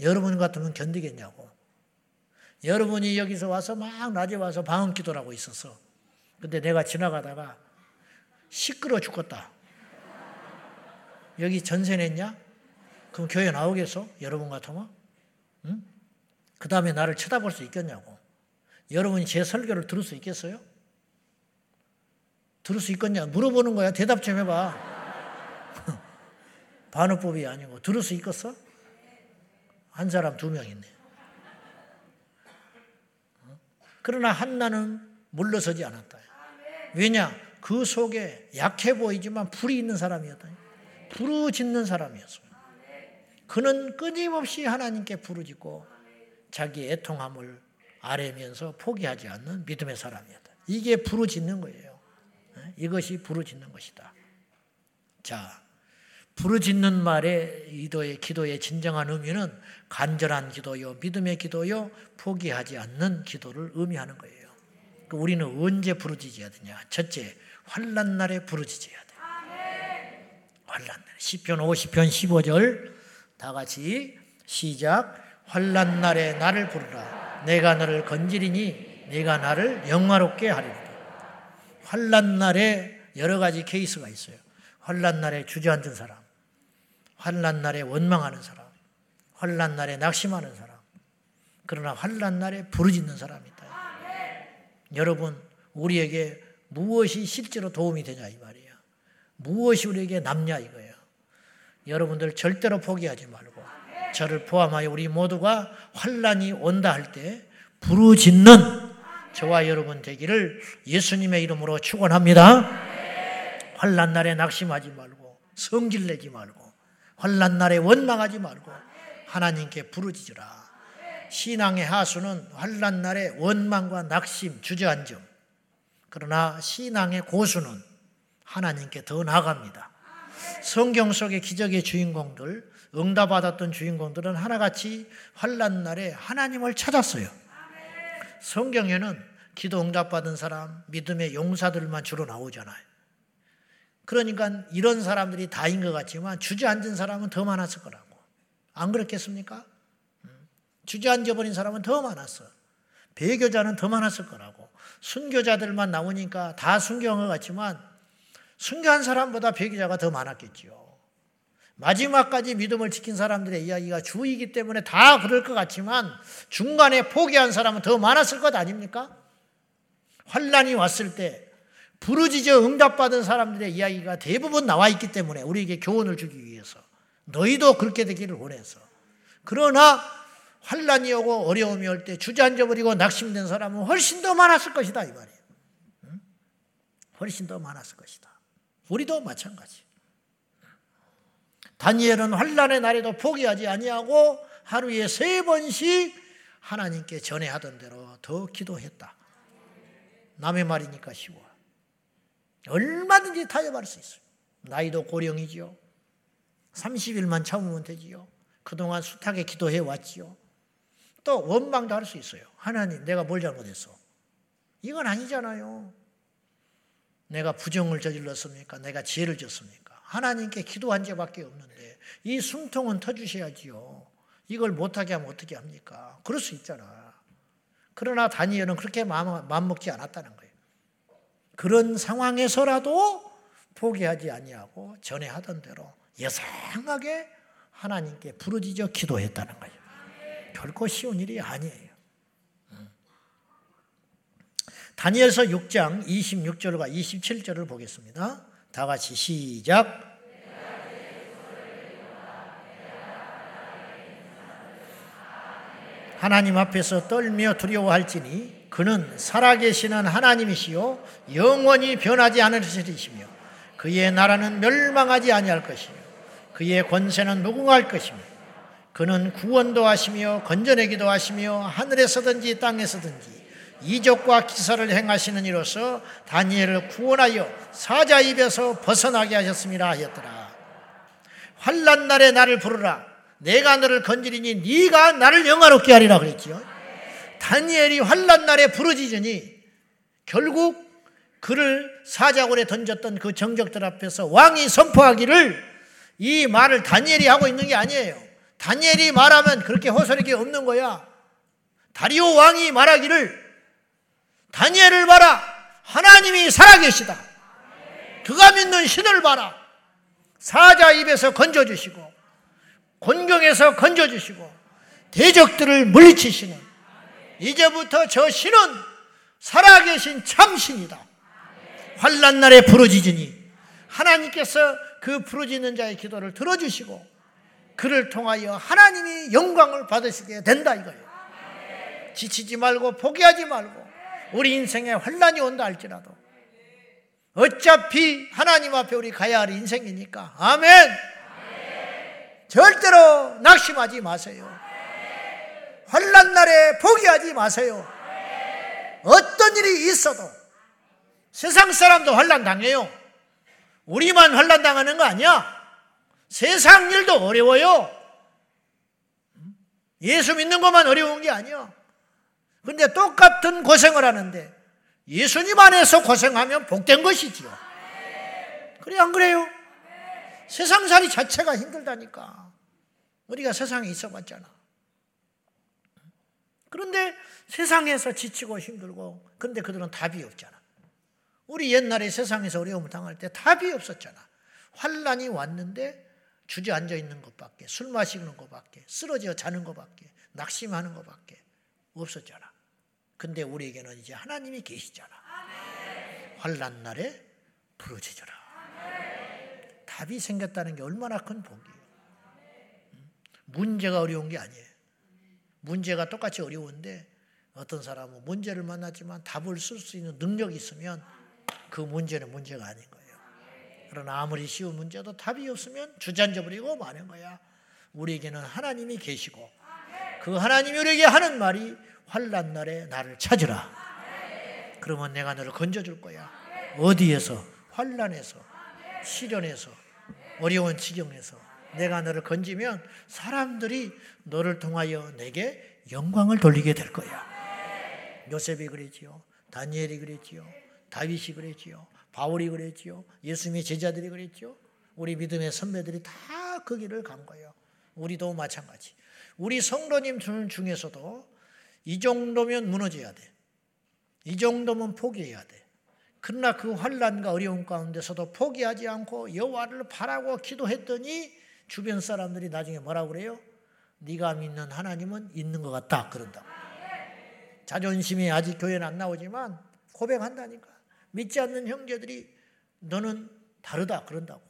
여러분 같으면 견디겠냐고 여러분이 여기서 와서 막 낮에 와서 방언 기도를 하고 있었어 근데 내가 지나가다가 시끄러 죽겠다 여기 전세 냈냐? 그럼 교회 나오겠어? 여러분 같으면? 응? 그 다음에 나를 쳐다볼 수 있겠냐고. 여러분이 제 설교를 들을 수 있겠어요? 들을 수 있겠냐? 물어보는 거야. 대답 좀 해봐. [laughs] 반어법이 아니고. 들을 수 있겠어? 한 사람 두 명 있네. 그러나 한나는 물러서지 않았다. 왜냐? 그 속에 약해 보이지만 불이 있는 사람이었다. 부르짖는 사람이었어. 그는 끊임없이 하나님께 부르짖고 자기 애통함을 아뢰면서 포기하지 않는 믿음의 사람이었다. 이게 부르짖는 거예요. 이것이 부르짖는 것이다. 자, 부르짖는 말의 기도의 기도의 진정한 의미는 간절한 기도요, 믿음의 기도요, 포기하지 않는 기도를 의미하는 거예요. 그러니까 우리는 언제 부르짖어야 되냐? 첫째, 환란 날에 부르짖어야 돼. 환란 날. 시편 50편 15절 다 같이 시작. 환란 날에 나를 부르라. 내가 너를 건지리니 내가 나를 영화롭게 하리로다. 환란 날에 여러 가지 케이스가 있어요. 환란 날에 주저앉은 사람, 환란 날에 원망하는 사람, 환란 날에 낙심하는 사람. 그러나 환란 날에 부르짖는 사람이 있다. 여러분, 우리에게 무엇이 실제로 도움이 되냐 이 말이에요. 무엇이 우리에게 남냐 이거예요. 여러분들 절대로 포기하지 말고 저를 포함하여 우리 모두가 환란이 온다 할 때 부르짖는 저와 여러분 되기를 예수님의 이름으로 축원합니다. 환란 날에 낙심하지 말고 성질 내지 말고 환란 날에 원망하지 말고 하나님께 부르짖으라. 신앙의 하수는 환란 날에 원망과 낙심, 주저앉음. 그러나 신앙의 고수는 하나님께 더 나아갑니다. 성경 속의 기적의 주인공들, 응답받았던 주인공들은 하나같이 환란 날에 하나님을 찾았어요. 성경에는 기도 응답받은 사람, 믿음의 용사들만 주로 나오잖아요. 그러니까 이런 사람들이 다인 것 같지만 주저앉은 사람은 더 많았을 거라고. 안 그렇겠습니까? 음. 주저앉아 버린 사람은 더 많았어. 배교자는 더 많았을 거라고. 순교자들만 나오니까 다 순교한 것 같지만 순교한 사람보다 배교자가 더 많았겠지요. 마지막까지 믿음을 지킨 사람들의 이야기가 주이기 때문에 다 그럴 것 같지만 중간에 포기한 사람은 더 많았을 것 아닙니까? 환란이 왔을 때 부르짖어 응답받은 사람들의 이야기가 대부분 나와 있기 때문에 우리에게 교훈을 주기 위해서 너희도 그렇게 되기를 원해서 그러나 환란이 오고 어려움이 올 때 주저앉아 버리고 낙심된 사람은 훨씬 더 많았을 것이다 이 말이에요. 훨씬 더 많았을 것이다. 우리도 마찬가지. 다니엘은 환란의 날에도 포기하지 아니하고 하루에 세 번씩 하나님께 전해하던 대로 더 기도했다. 남의 말이니까 쉬워. 얼마든지 타협할 수 있어요. 나이도 고령이지요. 30일만 참으면 되지요. 그동안 숱하게 기도해 왔지요. 또 원망도 할 수 있어요. 하나님, 내가 뭘 잘못했어? 이건 아니잖아요. 내가 부정을 저질렀습니까? 내가 지혜를 졌습니까? 하나님께 기도한 죄밖에 없는데 이 숨통은 터주셔야지요. 이걸 못하게 하면 어떻게 합니까? 그럴 수 있잖아. 그러나 다니엘은 그렇게 마음, 먹지 않았다는 거예요. 그런 상황에서라도 포기하지 아니하고 전에 하던 대로 예상하게 하나님께 부르짖어 기도했다는 거예요. 결코 쉬운 일이 아니에요. 음. 다니엘서 6장 26절과 27절을 보겠습니다. 다 같이 시작. 하나님 앞에서 떨며 두려워할지니 그는 살아계시는 하나님이시요 영원히 변하지 않으시리시며 그의 나라는 멸망하지 아니할 것이며 그의 권세는 무궁할 것이며 그는 구원도 하시며 건져내기도 하시며 하늘에서든지 땅에서든지 이적과 기사를 행하시는 이로서 다니엘을 구원하여 사자 입에서 벗어나게 하셨습니다 하였더라. 환란 날에 나를 부르라. 내가 너를 건지리니 네가 나를 영화롭게 하리라 그랬지요. 다니엘이 환란 날에 부르짖으니 결국 그를 사자굴에 던졌던 그 정적들 앞에서 왕이 선포하기를 이 말을 다니엘이 하고 있는 게 아니에요. 다니엘이 말하면 그렇게 게 없는 거야. 다리오 왕이 말하기를 다니엘을 봐라. 하나님이 살아계시다. 그가 믿는 신을 봐라. 사자 입에서 건져주시고 곤경에서 건져주시고 대적들을 물리치시는 이제부터 저 신은 살아계신 참신이다. 환란 날에 부르짖으니 하나님께서 그 부르짖는 자의 기도를 들어주시고 그를 통하여 하나님이 영광을 받으시게 된다 이거예요. 지치지 말고 포기하지 말고 우리 인생에 환란이 온다 할지라도 어차피 하나님 앞에 우리 가야 할 인생이니까 아멘. 절대로 낙심하지 마세요. 환란 날에 포기하지 마세요. 어떤 일이 있어도 세상 사람도 환란 당해요. 우리만 환란 당하는 거 아니야. 세상 일도 어려워요. 예수 믿는 것만 어려운 게 아니야. 근데 똑같은 고생을 하는데 예수님 안에서 고생하면 복된 것이지요. 그래 안 그래요? 세상살이 자체가 힘들다니까. 우리가 세상에 있어 봤잖아. 그런데 세상에서 지치고 힘들고, 근데 그들은 답이 없잖아. 우리 옛날에 세상에서 어려움을 당할 때 답이 없었잖아. 환란이 왔는데 주저앉아 있는 것밖에, 술 마시는 것밖에, 쓰러져 자는 것밖에, 낙심하는 것밖에 없었잖아. 근데 우리에게는 이제 하나님이 계시잖아. 환란 날에 부르짖으라. 답이 생겼다는 게 얼마나 큰 복이에요. 문제가 어려운 게 아니에요. 문제가 똑같이 어려운데 어떤 사람은 문제를 만났지만 답을 쓸 수 있는 능력이 있으면 그 문제는 문제가 아닌 거예요. 그러나 아무리 쉬운 문제도 답이 없으면 주저앉아 버리고 마는 거야. 우리에게는 하나님이 계시고 그 하나님이 우리에게 하는 말이 환란 날에 나를 찾으라. 그러면 내가 너를 건져 줄 거야. 어디에서? 환란에서, 시련에서, 어려운 지경에서 내가 너를 건지면 사람들이 너를 통하여 내게 영광을 돌리게 될 거야. 요셉이 그랬지요. 다니엘이 그랬지요. 다윗이 그랬지요. 바울이 그랬지요. 예수님의 제자들이 그랬지요. 우리 믿음의 선배들이 다 그 길을 간 거예요. 우리도 마찬가지. 우리 성도님 중에서도 이 정도면 무너져야 돼. 이 정도면 포기해야 돼. 그러나 그 환란과 어려움 가운데서도 포기하지 않고 여호와를 바라고 기도했더니 주변 사람들이 나중에 뭐라고 그래요? 네가 믿는 하나님은 있는 것 같다 그런다. 자존심이 아직 교회는 안 나오지만 고백한다니까. 믿지 않는 형제들이 너는 다르다 그런다고.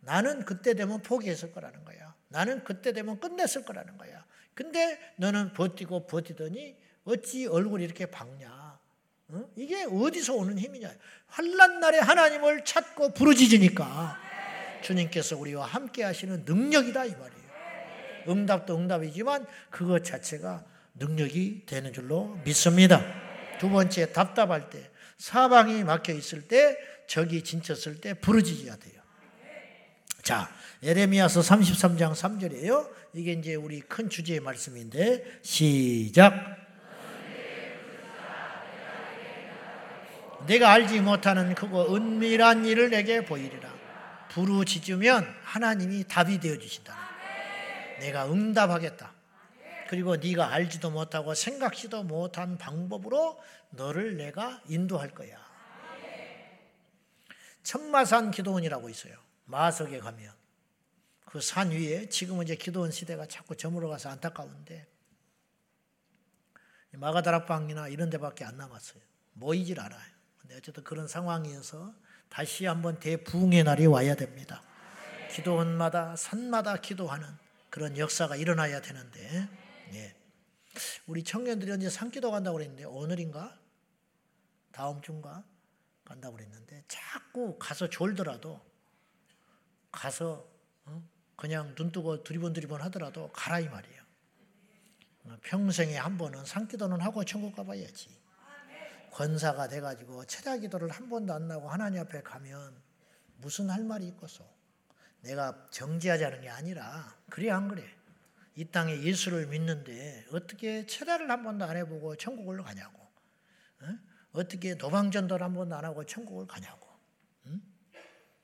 나는 그때 되면 포기했을 거라는 거야. 나는 그때 되면 끝냈을 거라는 거야. 근데 너는 버티고 버티더니 어찌 얼굴이 이렇게 밝냐? 어? 이게 어디서 오는 힘이냐? 환란 날에 하나님을 찾고 부르짖으니까 주님께서 우리와 함께 하시는 능력이다 이 말이에요. 응답도 응답이지만 그것 자체가 능력이 되는 줄로 믿습니다. 두 번째 답답할 때 사방이 막혀 있을 때 적이 진쳤을 때 부르짖어야 돼요. 자, 에레미야서 33장 3절이에요. 이게 이제 우리 큰 주제의 말씀인데 시작. 내가 알지 못하는 그거 은밀한 일을 내게 보이리라. 부르짖으면 하나님이 답이 되어 주신다. 내가 응답하겠다. 그리고 네가 알지도 못하고 생각지도 못한 방법으로 너를 내가 인도할 거야. 천마산 기도원이라고 있어요. 마석에 가면 그 산 위에 지금은 이제 기도원 시대가 자꾸 저물어 가서 안타까운데 마가다락방이나 이런 데밖에 안 남았어요. 모이질 않아요. 근데 어쨌든 그런 상황이어서 다시 한번 대부흥의 날이 와야 됩니다. 기도원마다 산마다 기도하는 그런 역사가 일어나야 되는데 예. 우리 청년들이 언제 산기도 간다고 그랬는데 오늘인가 다음 주인가 간다고 그랬는데 자꾸 가서 졸더라도 가서 어? 그냥 눈 뜨고 두리번 두리번 하더라도 가라 이 말이에요. 평생에 한 번은 산기도는 하고 천국 가봐야지. 권사가 돼가지고 철야 기도를 한 번도 안 나고 하나님 앞에 가면 무슨 할 말이 있겠어. 내가 정지하자는 게 아니라 그래 안 그래. 이 땅에 예수를 믿는데 어떻게 철야를 한 번도 안 해보고 천국을 가냐고. 어? 떻게 노방전도를 한 번도 안 하고 천국을 가냐고. 응?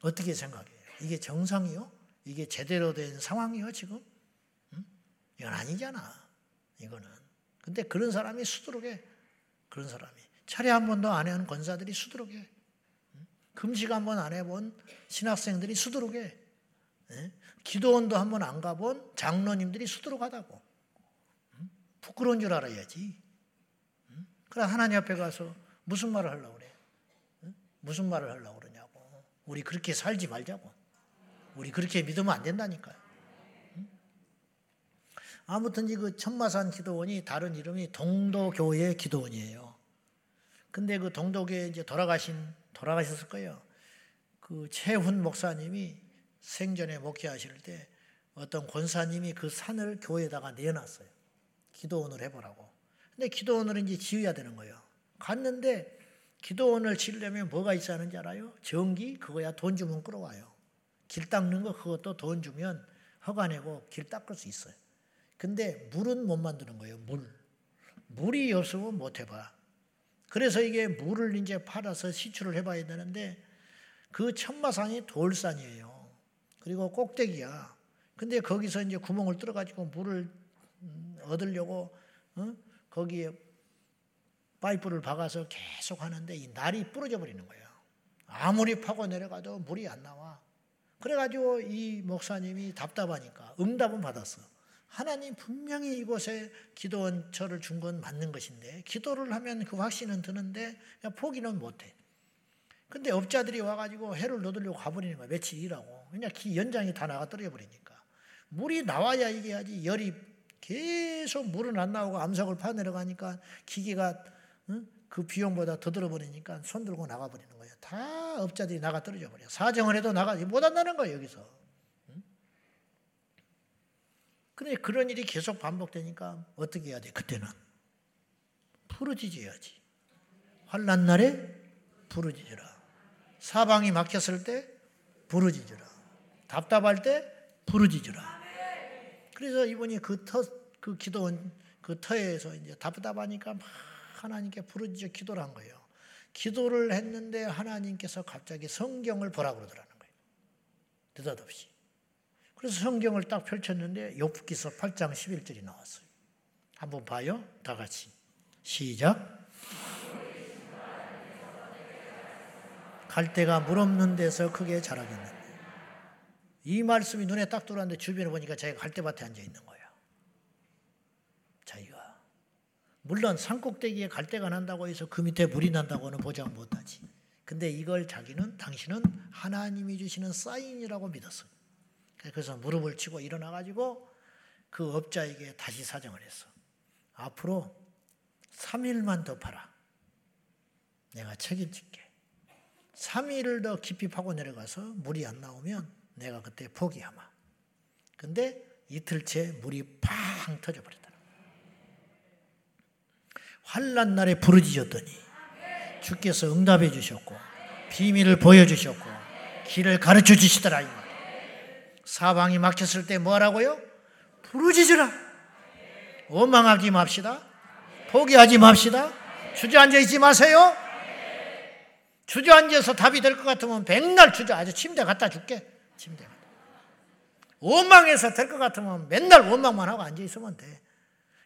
어떻게 생각해요? 이게 정상이요? 이게 제대로 된 상황이요 지금? 응? 이건 아니잖아. 이거는. 근데 그런 사람이 수두룩해. 그런 사람이. 차례 한 번도 안 해온 권사들이 수두룩해. 금식 한 번 안 해본 신학생들이 수두룩해. 기도원도 한 번 안 가본 장로님들이 수두룩하다고. 부끄러운 줄 알아야지. 그래 하나님 앞에 가서 무슨 말을 하려고 그래? 무슨 말을 하려고 그러냐고. 우리 그렇게 살지 말자고. 우리 그렇게 믿으면 안 된다니까요. 아무튼 그 천마산 기도원이 다른 이름이 동도교회 기도원이에요. 근데 그 동독에 이제 돌아가신 돌아가셨을 거예요. 그 최훈 목사님이 생전에 목회하실 때 어떤 권사님이 그 산을 교회에다가 내놨어요. 기도원을 해보라고. 근데 기도원을 이제 지어야 되는 거예요. 갔는데 기도원을 지으려면 뭐가 있어야 하는지 알아요? 전기 그거야 돈 주면 끌어와요. 길 닦는 거 그것도 돈 주면 허가 내고 길 닦을 수 있어요. 근데 물은 못 만드는 거예요. 물. 물이 없으면 못 해봐. 그래서 이게 물을 이제 팔아서 시추를 해봐야 되는데 그 천마산이 돌산이에요. 그리고 꼭대기야. 근데 거기서 이제 구멍을 뚫어가지고 물을 음, 얻으려고 어? 거기에 파이프를 박아서 계속 하는데 이 날이 부러져 버리는 거예요. 아무리 파고 내려가도 물이 안 나와. 그래가지고 이 목사님이 답답하니까 응답은 받았어. 하나님 분명히 이곳에 기도원처를 준 건 맞는 것인데 기도를 하면 그 확신은 드는데 포기는 못해. 근데 업자들이 와가지고 해를 넣으려고 가버리는 거야. 며칠 일하고. 그냥 기 연장이 다 나가 떨어져 버리니까. 물이 나와야 이게 하지. 열이 계속 물은 안 나오고 암석을 파 내려가니까 기계가 응? 그 비용보다 더 들어버리니까 손 들고 나가버리는 거예요. 다 업자들이 나가 떨어져 버려. 사정을 해도 나가 못 한다는 거예요 여기서. 응? 그래 그런 일이 계속 반복되니까 어떻게 해야 돼? 그때는 부르짖어야지. 환란 날에 부르짖으라. 사방이 막혔을 때 부르짖으라. 답답할 때 부르짖으라. 그래서 이분이 그 터, 그 기도원 그 터에서 이제 답답하니까 막 하나님께 부르짖어 기도를 한 거예요. 기도를 했는데 하나님께서 갑자기 성경을 보라 그러더라는 거예요. 느닷없이. 그래서 성경을 딱 펼쳤는데 욥기서 8장 11절이 나왔어요. 한번 봐요. 다 같이. 시작. 갈대가 물 없는 데서 크게 자라겠는데. 이 말씀이 눈에 딱 들어왔는데 주변에 보니까 자기가 갈대밭에 앉아 있는 거예요. 자기가. 물론 산꼭대기에 갈대가 난다고 해서 그 밑에 물이 난다고는 보장 못하지. 근데 이걸 자기는 당신은 하나님이 주시는 사인이라고 믿었어요. 그래서 무릎을 치고 일어나 가지고 그 업자에게 다시 사정을 했어. 앞으로 3일만 더 팔아. 내가 책임질게. 3일을 더 깊이 파고 내려가서 물이 안 나오면 내가 그때 포기하마. 근데 이틀째 물이 팡 터져버렸다. 환란 날에 부르짖었더니 주께서 응답해 주셨고 비밀을 보여주셨고 길을 가르쳐 주시더라 이 말. 사방이 막혔을 때 뭐하라고요? 부르짖으라. 원망하지 맙시다. 포기하지 맙시다. 주저앉아 있지 마세요. 주저앉아서 답이 될 것 같으면 백날 주저앉아 침대 갖다 줄게. 침대. 원망해서 될 것 같으면 맨날 원망만 하고 앉아 있으면 돼.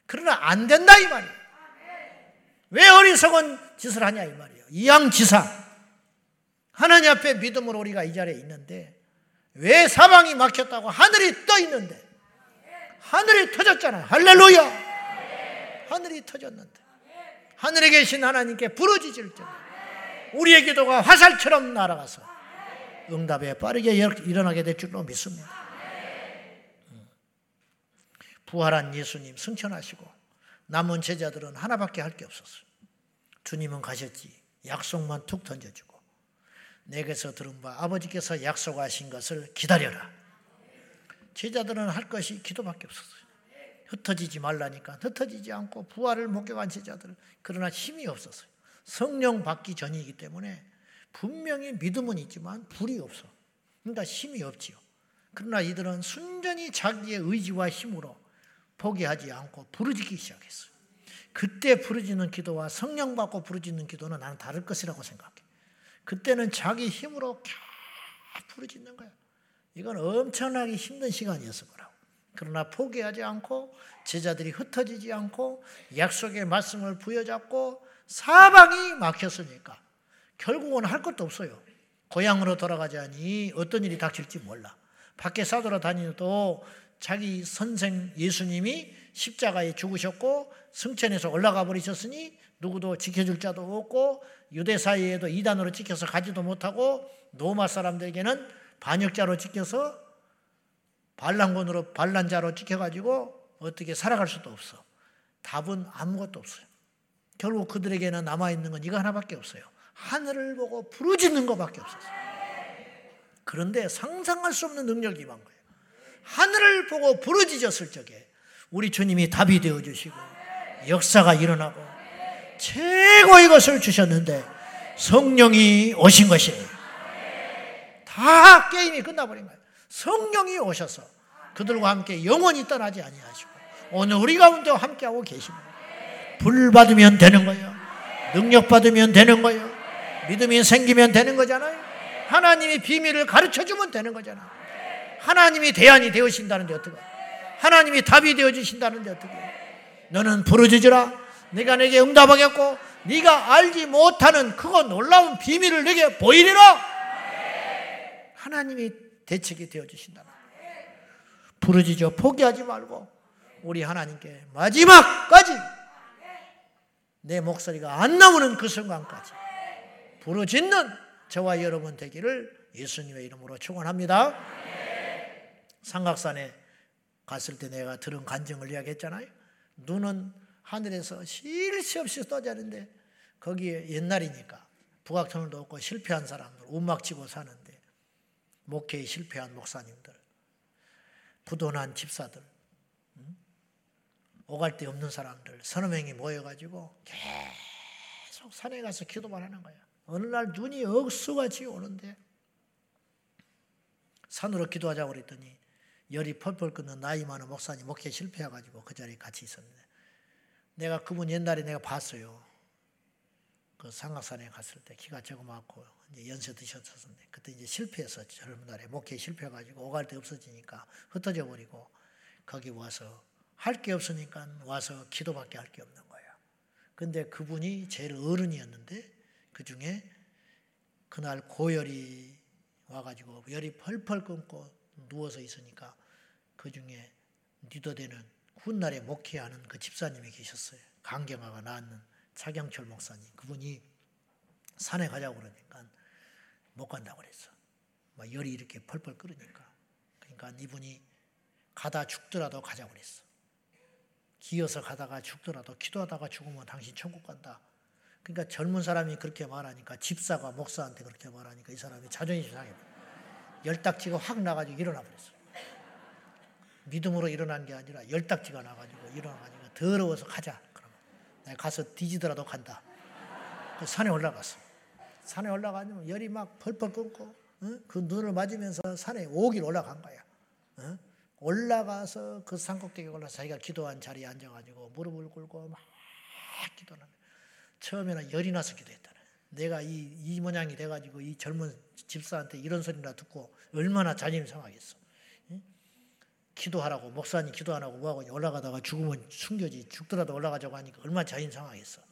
그러나 안 된다 이 말이에요. 왜 어리석은 짓을 하냐 이 말이에요. 이양지사. 하나님 앞에 믿음으로 우리가 이 자리에 있는데 왜 사방이 막혔다고 하늘이 떠 있는데 하늘이 터졌잖아요. 할렐루야. 하늘이 터졌는데 하늘에 계신 하나님께 부르짖을 때 우리의 기도가 화살처럼 날아가서 응답에 빠르게 일어나게 될 줄로 믿습니다. 음. 부활한 예수님 승천하시고 남은 제자들은 하나밖에 할 게 없었어요. 주님은 가셨지. 약속만 툭 던져주고 내게서 들은 바 아버지께서 약속하신 것을 기다려라. 제자들은 할 것이 기도밖에 없었어요. 흩어지지 말라니까 흩어지지 않고 부활을 목격한 제자들 그러나 힘이 없었어요. 성령 받기 전이기 때문에 분명히 믿음은 있지만 불이 없어. 그러니까 힘이 없지요. 그러나 이들은 순전히 자기의 의지와 힘으로 포기하지 않고 부르짖기 시작했어요. 그때 부르짖는 기도와 성령 받고 부르짖는 기도는 나는 다를 것이라고 생각해. 그때는 자기 힘으로 캬 부르짖는 거야. 이건 엄청나게 힘든 시간이었을 거라고. 그러나 포기하지 않고 제자들이 흩어지지 않고 약속의 말씀을 부여잡고 사방이 막혔으니까 결국은 할 것도 없어요. 고향으로 돌아가자니 어떤 일이 닥칠지 몰라. 밖에 싸돌아 다니도 자기 선생 예수님이 십자가에 죽으셨고 승천해서 올라가 버리셨으니 누구도 지켜줄 자도 없고 유대 사이에도 이단으로 찍혀서 가지도 못하고 로마 사람들에게는 반역자로 찍혀서 반란군으로 반란자로 찍혀가지고 어떻게 살아갈 수도 없어. 답은 아무것도 없어요. 결국 그들에게는 남아있는 건 이거 하나밖에 없어요. 하늘을 보고 부르짖는 것밖에 없었어요. 그런데 상상할 수 없는 능력이 임한 거예요. 하늘을 보고 부르짖었을 적에 우리 주님이 답이 되어 주시고 역사가 일어나고 최고의 것을 주셨는데 성령이 오신 것이에요. 다 게임이 끝나버린 거예요. 성령이 오셔서 그들과 함께 영원히 떠나지 아니하시고 오늘 우리 가운데 함께하고 계십니다. 불 받으면 되는 거예요. 능력 받으면 되는 거예요. 믿음이 생기면 되는 거잖아요. 하나님이 비밀을 가르쳐 주면 되는 거잖아요. 하나님이 대안이 되어신다는데 어떻게? 하나님이 답이 되어 주신다는데 어떻게? 너는 부르짖으라. 내가 내게 응답하겠고 네가 알지 못하는 그거 놀라운 비밀을 내게 보이리라. 하나님이 대책이 되어 주신다. 부르짖어 포기하지 말고 우리 하나님께 마지막까지 내 목소리가 안 나오는 그 순간까지 부르짖는 저와 여러분 되기를 예수님의 이름으로 축원합니다. 삼각산에 갔을 때 내가 들은 간증을 이야기했잖아요. 눈은 하늘에서 쉴새 없이 떠자는데 거기에 옛날이니까 부각터널도 없고 실패한 사람들 움막 치고 사는데 목회에 실패한 목사님들 부도난 집사들 오갈 데 없는 사람들 서너 명이 모여가지고 계속 산에 가서 기도만 하는 거야. 어느 날 눈이 억수같이 오는데 산으로 기도하자고 그랬더니 열이 펄펄 끓는 나이 많은 목사님 목회 실패해가지고 그 자리에 같이 있었는데 내가 그분 옛날에 내가 봤어요. 그 상각산에 갔을 때 키가 조그맣고 이제 연세 드셨었는데 그때 이제 실패해서 젊은 날에 목회 실패해가지고 오갈 데 없어지니까 흩어져 버리고 거기 와서 할 게 없으니까 와서 기도밖에 할 게 없는 거예요. 근데 그분이 제일 어른이었는데 그 중에 그날 고열이 와가지고 열이 펄펄 끊고 누워서 있으니까 그 중에 니도되는 훗날에 목회하는 그 집사님이 계셨어요. 강경화가 낳는 차경철 목사님. 그분이 산에 가자고 그러니까 못 간다고 그랬어. 막 열이 이렇게 펄펄 끓으니까. 그러니까 이분이 가다 죽더라도 가자고 그랬어. 기어서 가다가 죽더라도 기도하다가 죽으면 당신 천국 간다. 그러니까 젊은 사람이 그렇게 말하니까 집사가 목사한테 그렇게 말하니까 이 사람이 자존심 상해. 열딱지가 확 나가지고 일어나 버렸어. 믿음으로 일어난 게 아니라 열딱지가 나가지고 일어나가지고 더러워서 가자. 그러면 내가 가서 뒤지더라도 간다. 그 산에 올라갔어. 산에 올라가면 열이 막 펄펄 끓고 어? 그 눈을 맞으면서 산에 5길 올라간 거야. 어? 올라가서 그 산꼭대기에 올라서 자기가 기도한 자리에 앉아가지고 무릎을 꿇고 막 기도하는 처음에는 열이 나서 기도했다네. 내가 이, 이 모양이 돼가지고 이 젊은 집사한테 이런 소리나 듣고 얼마나 자존심 상하겠어. 기도하라고 목사님 기도하라고 뭐하고 올라가다가 죽으면 숨겨지 죽더라도 올라가자고 하니까 얼마나 자존심 상하겠어.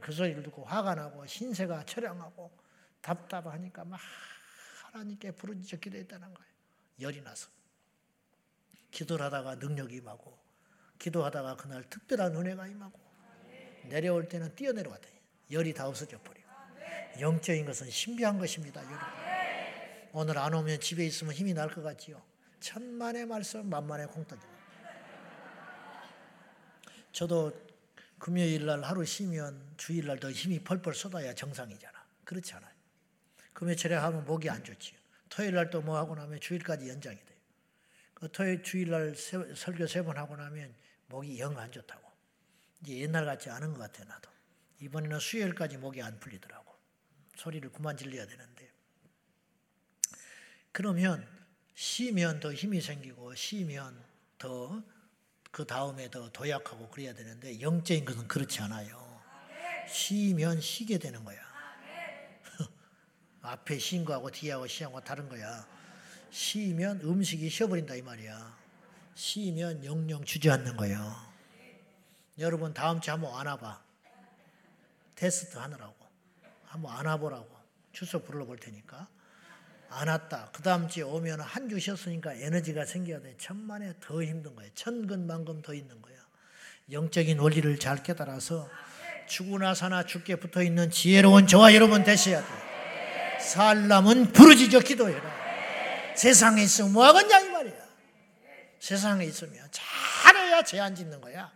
그 소리를 듣고 화가 나고 신세가 철량하고 답답하니까 막 하나님께 부르짖어 기도했다는 거예요. 열이 나서. 기도를 하다가 능력이 임하고 기도하다가 그날 특별한 은혜가 임하고 내려올 때는 뛰어내려왔더니 열이 다 없어져 버리고 영적인 것은 신비한 것입니다. 여러분. 오늘 안 오면 집에 있으면 힘이 날 것 같지요. 천만의 말씀 만만의 공덕이 저도 금요일 날 하루 쉬면 주일 날 더 힘이 펄펄 쏟아야 정상이잖아. 그렇지 않아요. 금요일 하면 목이 안 좋지요. 토요일 날 또 뭐 하고 나면 주일까지 연장이 돼요. 그 토요일 주일 날 설교 세 번 하고 나면 목이 영 안 좋다고. 이제 옛날 같지 않은 것 같아 나도. 이번에는 수요일까지 목이 안 풀리더라고. 소리를 그만 질려야 되는데. 그러면 쉬면 더 힘이 생기고 쉬면 더 그 다음에 더 도약하고 그래야 되는데 영적인 것은 그렇지 않아요. 쉬면 쉬게 되는 거야. [laughs] 앞에 쉰 거하고 뒤하고 쉬하고 다른 거야. 쉬면 음식이 쉬어버린다 이 말이야. 쉬면 영영 주저앉는 거예요. 여러분 다음 주 한번 안아봐. 테스트 하느라고. 한번 안아보라고. 주소 불러볼 테니까. 안 왔다. 그 다음 주에 오면 한 주 쉬었으니까 에너지가 생겨야 돼. 천만에 더 힘든 거예요. 천근만금 더 있는 거야. 영적인 원리를 잘 깨달아서 죽으나 사나 죽게 붙어 있는 지혜로운 저와 여러분 되셔야 돼. 살람은 부르짖어 기도해라. 세상에 있으면 뭐 하겠냐 이 말이야. 세상에 있으면 잘해야 죄안 짓는 거야.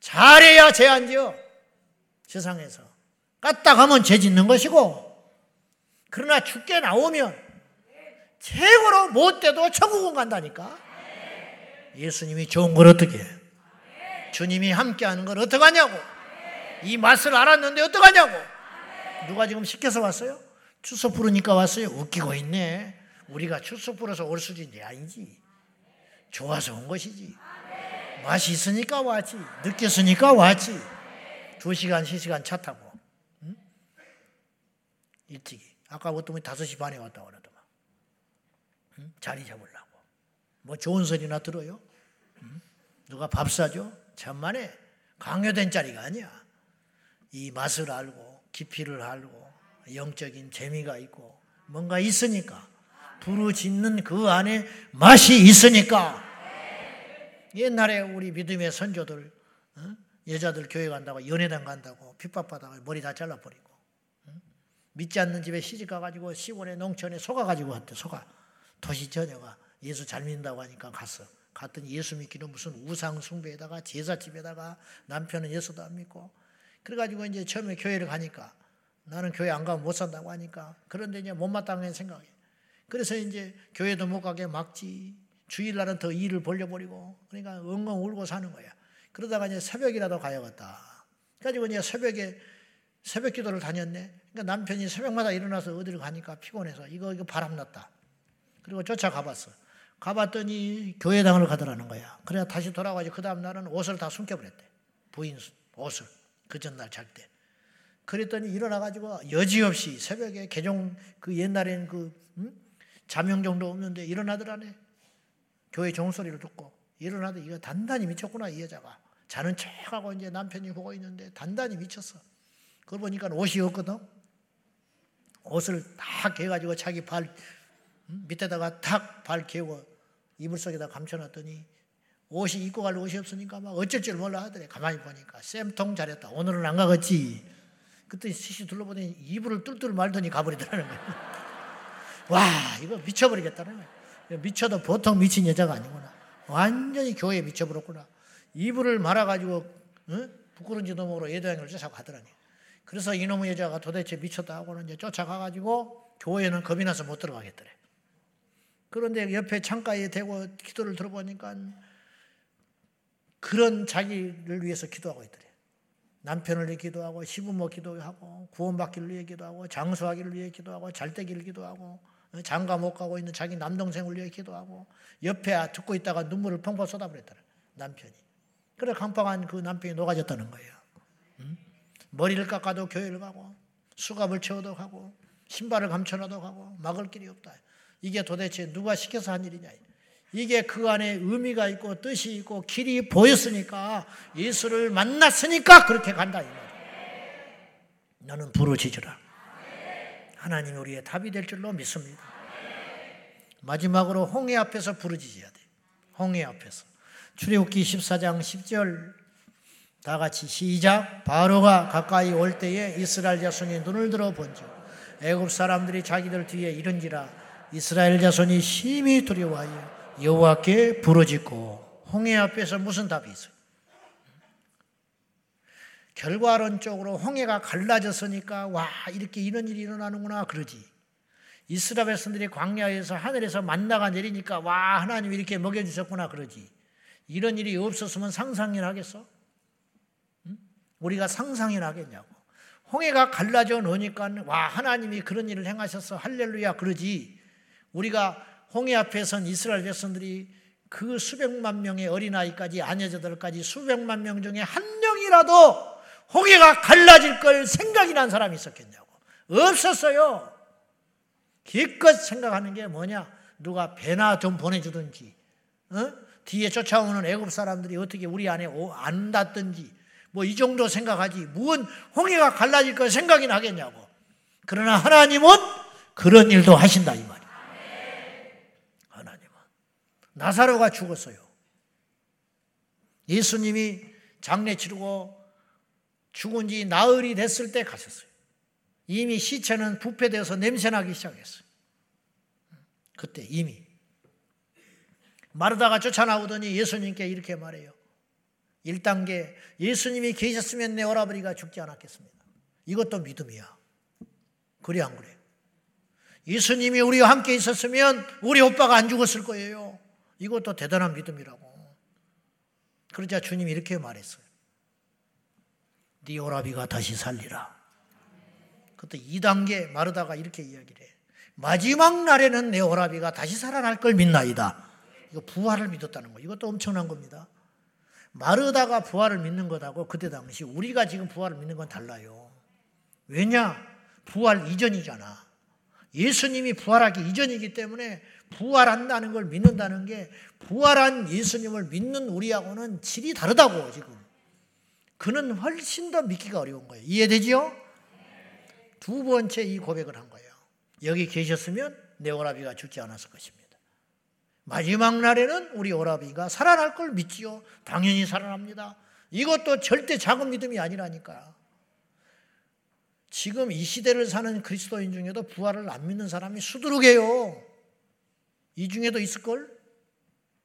잘해야 죄안 지어. 세상에서. 까딱하면 죄 짓는 것이고 그러나 죽게 나오면 최고로 못돼도 천국은 간다니까. 예수님이 좋은 걸 어떻게 해? 주님이 함께하는 걸 어떡하냐고. 이 맛을 알았는데 어떡하냐고. 누가 지금 시켜서 왔어요? 추석 부르니까 왔어요. 웃기고 있네. 우리가 추석 부러서 올 수준이 아니지. 좋아서 온 것이지. 맛이 있으니까 왔지. 느꼈으니까 왔지. 두 시간, 세 시간 차 타고. 응? 일찍이. 아까 어떤 분이 다섯 시 반에 왔다고 그러더 자리 잡으려고. 뭐 좋은 소리나 들어요? 응? 누가 밥 사줘? 천만에 강요된 자리가 아니야. 이 맛을 알고, 깊이를 알고, 영적인 재미가 있고, 뭔가 있으니까, 부르짖는 그 안에 맛이 있으니까, 옛날에 우리 믿음의 선조들, 어? 여자들 교회 간다고, 연회당 간다고, 핍박받다가 머리 다 잘라버리고, 믿지 않는 집에 시집 가가지고 시골에 농촌에 속아 가지고 왔대. 속아 도시 전혀가 예수 잘 믿는다고 하니까 갔어. 갔더니 예수 믿기는 무슨 우상 숭배에다가 제사집에다가 남편은 예수도 안 믿고 그래가지고 이제 처음에 교회를 가니까 나는 교회 안 가면 못 산다고 하니까 그런데 이제 못마땅한 생각이 그래서 이제 교회도 못 가게 막지 주일날은 더 일을 벌려버리고 그러니까 엉엉 울고 사는 거야. 그러다가 이제 새벽이라도 가야겠다. 그래가지고 이제 새벽에 새벽 기도를 다녔네. 그러니까 남편이 새벽마다 일어나서 어디를 가니까 피곤해서 이거 이거 바람났다. 그리고 쫓아가 봤어. 가봤더니 교회당을 가더라는 거야. 그래야 다시 돌아가지. 그 다음 날은 옷을 다 숨겨버렸대. 부인 옷을. 그 전날 잘 때. 그랬더니 일어나가지고 여지없이 새벽에 개종 그 옛날엔 그 음? 자명 정도 없는데 일어나더라네. 교회 종소리를 듣고 일어나도 이거 단단히 미쳤구나 이 여자가. 자는 척하고 이제 남편이 보고 있는데 단단히 미쳤어. 그걸 보니까 옷이 없거든. 옷을 다 개가지고 자기 발 밑에다가 탁 발 개고 이불 속에다 감춰놨더니 옷이 입고 갈 옷이 없으니까 막 어쩔 줄 몰라 하더래. 가만히 보니까 쌤통 잘했다. 오늘은 안 가겠지. 그때 시시 둘러보니 이불을 뚫뚫 말더니 가버리더라는 거야. [laughs] 와 이거 미쳐버리겠다는 거야. 미쳐도 보통 미친 여자가 아니구나. 완전히 교회에 미쳐버렸구나. 이불을 말아가지고 어? 부끄러운지도 모르고 예도양을 쫓아가더라니. 그래서 이놈의 여자가 도대체 미쳤다 하고는 이제 쫓아가가지고 교회는 겁이 나서 못 들어가겠더래. 그런데 옆에 창가에 대고 기도를 들어보니까 그런 자기를 위해서 기도하고 있더래. 남편을 위해 기도하고 시부모 기도하고 구원받기를 위해 기도하고 장수하기를 위해 기도하고 잘되기를 기도하고 장가 못 가고 있는 자기 남동생을 위해 기도하고 옆에 듣고 있다가 눈물을 펑펑 쏟아버렸더래 남편이. 그래 강박한 그 남편이 녹아졌다는 거예요. 응? 머리를 깎아도 교회를 가고 수갑을 채워도 가고 신발을 감춰놔도 가고 막을 길이 없다. 이게 도대체 누가 시켜서 한 일이냐. 이게 그 안에 의미가 있고 뜻이 있고 길이 보였으니까 예수를 만났으니까 그렇게 간다. 나는 부러지주라. 하나님이 우리의 답이 될 줄로 믿습니다. 마지막으로 홍해 앞에서 부르짖어야 돼. 홍해 앞에서. 출애굽기 14장 10절 다 같이 시작. 바로가 가까이 올 때에 이스라엘 자손이 눈을 들어 본즉 애굽 사람들이 자기들 뒤에 이른지라 이스라엘 자손이 심히 두려워하여 여호와께 부르짖고 홍해 앞에서 무슨 답이 있어요? 결과론적으로 홍해가 갈라졌으니까 와 이렇게 이런 일이 일어나는구나 그러지. 이스라엘 백성들이 광야에서 하늘에서 만나가 내리니까 와 하나님 이렇게 먹여 주셨구나 그러지. 이런 일이 없었으면 상상이나 하겠어? 응? 우리가 상상이나 하겠냐고. 홍해가 갈라져 놓으니까 와 하나님이 그런 일을 행하셨어 할렐루야 그러지. 우리가 홍해 앞에 선 이스라엘 백성들이 그 수백만 명의 어린아이까지 아녀자들까지 수백만 명 중에 한 명이라도 홍해가 갈라질 걸 생각이 난 사람이 있었겠냐고. 없었어요. 기껏 생각하는 게 뭐냐? 누가 배나 좀 보내주든지, 어? 뒤에 쫓아오는 애굽 사람들이 어떻게 우리 안에 안 닿든지, 뭐 이 정도 생각하지. 무슨 홍해가 갈라질 걸 생각이 나겠냐고. 그러나 하나님은 그런 일도 하신다 이 말. 나사로가 죽었어요. 예수님이 장례 치르고 죽은 지 나흘이 됐을 때 가셨어요. 이미 시체는 부패되어서 냄새나기 시작했어요. 그때 이미. 마르다가 쫓아나오더니 예수님께 이렇게 말해요. 1단계, 예수님이 계셨으면 내 오라버리가 죽지 않았겠습니다. 이것도 믿음이야. 그래, 안 그래? 예수님이 우리와 함께 있었으면 우리 오빠가 안 죽었을 거예요. 이것도 대단한 믿음이라고. 그러자 주님이 이렇게 말했어요. 네 오라비가 다시 살리라. 그때 2단계 마르다가 이렇게 이야기를 해. 마지막 날에는 내 오라비가 다시 살아날 걸 믿나이다. 이거 부활을 믿었다는 거. 이것도 엄청난 겁니다. 마르다가 부활을 믿는 것하고 그때 당시 우리가 지금 부활을 믿는 건 달라요. 왜냐? 부활 이전이잖아. 예수님이 부활하기 이전이기 때문에 부활한다는 걸 믿는다는 게 부활한 예수님을 믿는 우리하고는 질이 다르다고 지금. 그는 훨씬 더 믿기가 어려운 거예요. 이해되지요? 두 번째 이 고백을 한 거예요. 여기 계셨으면 내 오라비가 죽지 않았을 것입니다. 마지막 날에는 우리 오라비가 살아날 걸 믿지요. 당연히 살아납니다. 이것도 절대 작은 믿음이 아니라니까. 지금 이 시대를 사는 그리스도인 중에도 부활을 안 믿는 사람이 수두룩해요. 이 중에도 있을걸?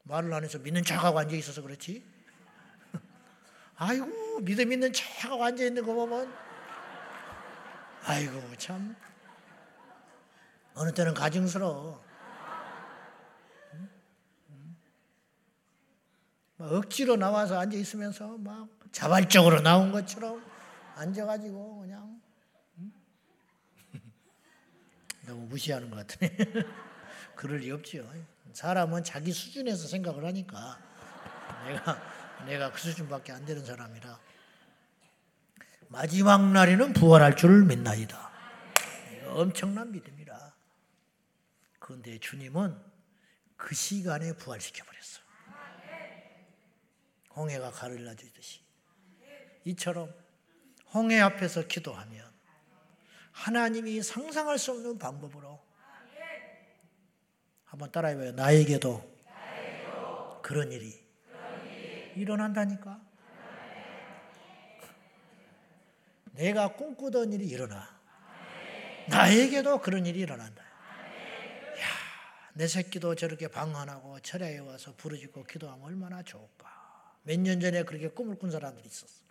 말을 안 해서 믿는 척하고 앉아 있어서 그렇지. [laughs] 아이고 믿음 있는 척하고 앉아 있는 거 보면 아이고 참 어느 때는 가증스러워. 억지로 나와서 앉아 있으면서 막 자발적으로 나온 것처럼 앉아가지고 그냥 [laughs] 너무 무시하는 것 같으네. [laughs] 그럴 리 없지요. 사람은 자기 수준에서 생각을 하니까 내가 내가 그 수준밖에 안 되는 사람이라 마지막 날에는 부활할 줄을 믿나이다. 엄청난 믿음이라. 그런데 주님은 그 시간에 부활시켜 버렸어. 홍해가 가르려 주듯이 이처럼 홍해 앞에서 기도하면 하나님이 상상할 수 없는 방법으로 한번 따라해봐요. 나에게도, 그런 일이, 일어난다니까. 내가 꿈꾸던 일이 일어나. 나에게도 그런 일이 일어난다. 야, 내 새끼도 저렇게 방언하고 철야에 와서 부르짖고 기도하면 얼마나 좋을까. 몇 년 전에 그렇게 꿈을 꾼 사람들이 있었어.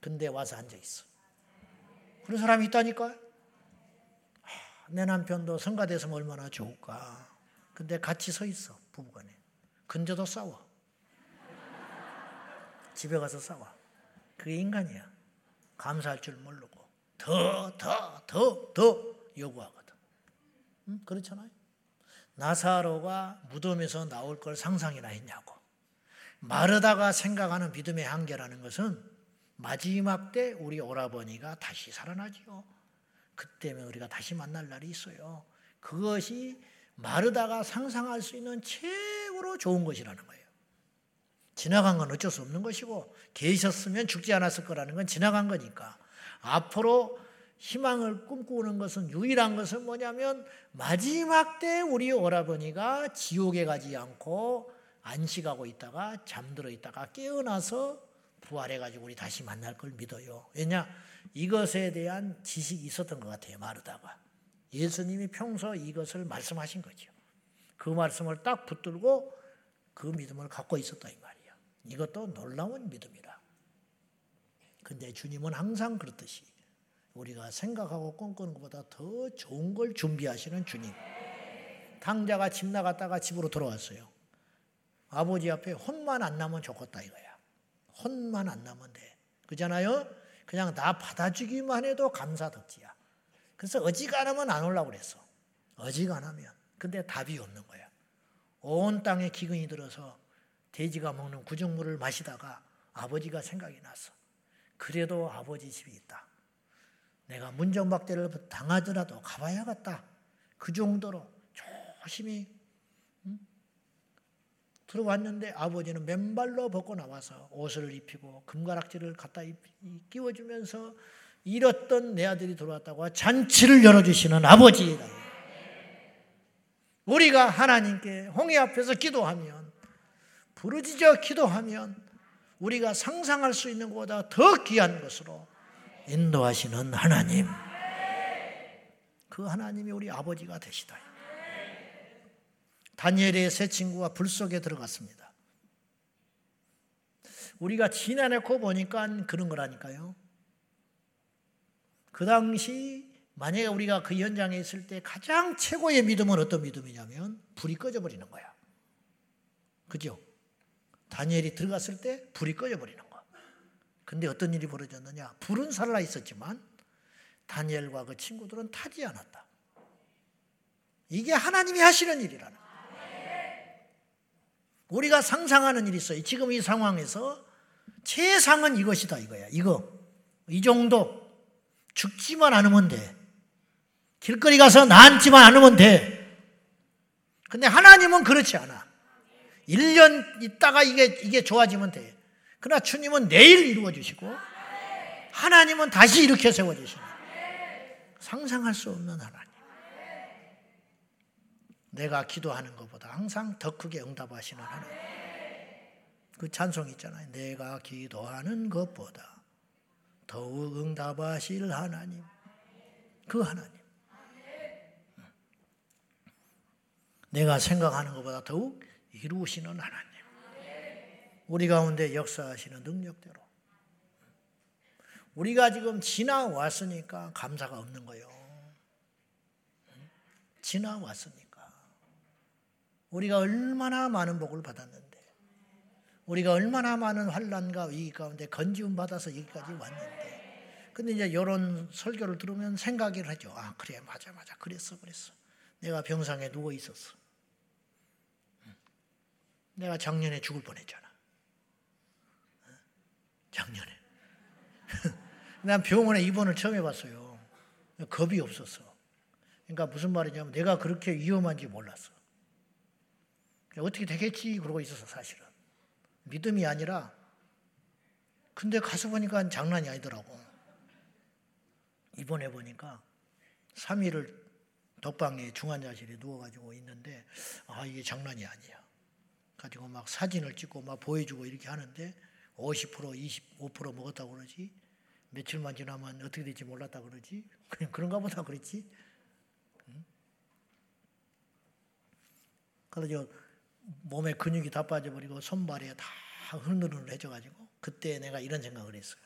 근데 와서 앉아 있어. 그런 사람이 있다니까. 내 남편도 성가대서 얼마나 좋을까. 근데 같이 서 있어, 부부간에. 근데도 싸워. 집에 가서 싸워. 그게 인간이야. 감사할 줄 모르고. 더, 더, 더, 더 요구하거든. 응? 그렇잖아요. 나사로가 무덤에서 나올 걸 상상이나 했냐고. 마르다가 생각하는 믿음의 한계라는 것은 마지막 때 우리 오라버니가 다시 살아나지요. 그때면 우리가 다시 만날 날이 있어요. 그것이 마르다가 상상할 수 있는 최고로 좋은 것이라는 거예요. 지나간 건 어쩔 수 없는 것이고 계셨으면 죽지 않았을 거라는 건 지나간 거니까 앞으로 희망을 꿈꾸는 것은 유일한 것은 뭐냐면 마지막 때 우리 오라버니가 지옥에 가지 않고 안식하고 있다가 잠들어 있다가 깨어나서 부활해 가지고 우리 다시 만날 걸 믿어요. 왜냐? 이것에 대한 지식이 있었던 것 같아요. 마르다가. 예수님이 평소 이것을 말씀하신 거죠. 그 말씀을 딱 붙들고 그 믿음을 갖고 있었다 이 말이야. 이것도 놀라운 믿음이라. 근데 주님은 항상 그렇듯이 우리가 생각하고 꿈꾸는 것보다 더 좋은 걸 준비하시는 주님. 당자가 집 나갔다가 집으로 돌아왔어요. 아버지 앞에 혼만 안 나면 좋겠다 이거야. 혼만 안 나면 돼. 그잖아요? 그냥 나 받아주기만 해도 감사덕지야. 그래서 어지간하면 안 올라고 그랬어. 어지간하면. 근데 답이 없는 거야. 온 땅에 기근이 들어서 돼지가 먹는 구정물을 마시다가 아버지가 생각이 났어. 그래도 아버지 집이 있다. 내가 문정박대를 당하더라도 가봐야겠다. 그 정도로 조심히 들어왔는데 아버지는 맨발로 벗고 나와서 옷을 입히고 금가락지를 갖다 끼워주면서 잃었던 내 아들이 들어왔다고 잔치를 열어주시는 아버지이다. 우리가 하나님께 홍해 앞에서 기도하면 부르짖어 기도하면 우리가 상상할 수 있는 것보다 더 귀한 것으로 인도하시는 하나님. 그 하나님이 우리 아버지가 되시다. 다니엘의 세 친구가 불 속에 들어갔습니다. 우리가 지나놓고 보니까 그런 거라니까요. 그 당시 만약에 우리가 그 현장에 있을 때 가장 최고의 믿음은 어떤 믿음이냐면 불이 꺼져버리는 거야. 그죠? 다니엘이 들어갔을 때 불이 꺼져버리는 거야. 근데 어떤 일이 벌어졌느냐? 불은 살아 있었지만 다니엘과 그 친구들은 타지 않았다. 이게 하나님이 하시는 일이라는 우리가 상상하는 일이 있어요. 지금 이 상황에서 최상은 이것이다 이거야. 이거. 이 정도. 죽지만 않으면 돼. 길거리 가서 나앉지만 않으면 돼. 근데 하나님은 그렇지 않아. 1년 있다가 이게, 이게 좋아지면 돼. 그러나 주님은 내일 이루어 주시고, 하나님은 다시 일으켜 세워 주시는. 상상할 수 없는 하나님. 내가 기도하는 것보다 항상 더 크게 응답하시는 하나님. 그 찬송 있잖아요. 내가 기도하는 것보다 더욱 응답하실 하나님. 그 하나님. 내가 생각하는 것보다 더욱 이루시는 하나님. 우리 가운데 역사하시는 능력대로. 우리가 지금 지나왔으니까 감사가 없는 거예요. 지나왔으니까. 우리가 얼마나 많은 복을 받았는데, 우리가 얼마나 많은 환란과 위기 가운데 건지움 받아서 여기까지 왔는데, 근데 이제 이런 설교를 들으면 생각을 하죠. 아, 그래, 맞아, 맞아. 그랬어, 그랬어. 내가 병상에 누워 있었어. 내가 작년에 죽을 뻔했잖아. 작년에. [laughs] 난 병원에 입원을 처음 해봤어요. 겁이 없었어. 그러니까 무슨 말이냐면 내가 그렇게 위험한지 몰랐어. 어떻게 되겠지 그러고 있었어 사실은. 믿음이 아니라 근데 가서 보니까 장난이 아니더라고. 입원해 보니까 3일을 독방에 중환자실에 누워가지고 있는데 아 이게 장난이 아니야. 가지고 막 사진을 찍고 막 보여주고 이렇게 하는데 50% 25% 먹었다고 그러지. 며칠만 지나면 어떻게 될지 몰랐다 그러지. [laughs] 그냥 그런가 보다 그랬지. 그래서 몸에 근육이 다 빠져버리고 손발이 다 흐느흐느해져가지고 그때 내가 이런 생각을 했어요.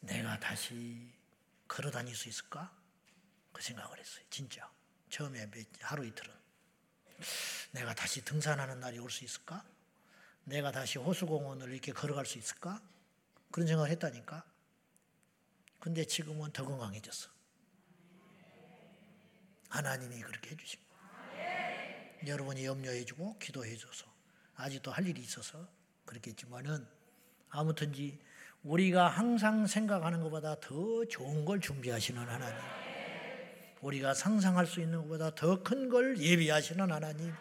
내가 다시 걸어 다닐 수 있을까? 그 생각을 했어요. 진짜. 처음에 하루 이틀은. 내가 다시 등산하는 날이 올 수 있을까? 내가 다시 호수공원을 이렇게 걸어갈 수 있을까? 그런 생각을 했다니까. 근데 지금은 더 건강해졌어. 하나님이 그렇게 해주신 거. 여러분이 염려해주고 기도해줘서 아직도 할 일이 있어서 그렇겠지만은 아무튼지 우리가 항상 생각하는 것보다 더 좋은 걸 준비하시는 하나님. 우리가 상상할 수 있는 것보다 더 큰 걸 예비하시는 하나님.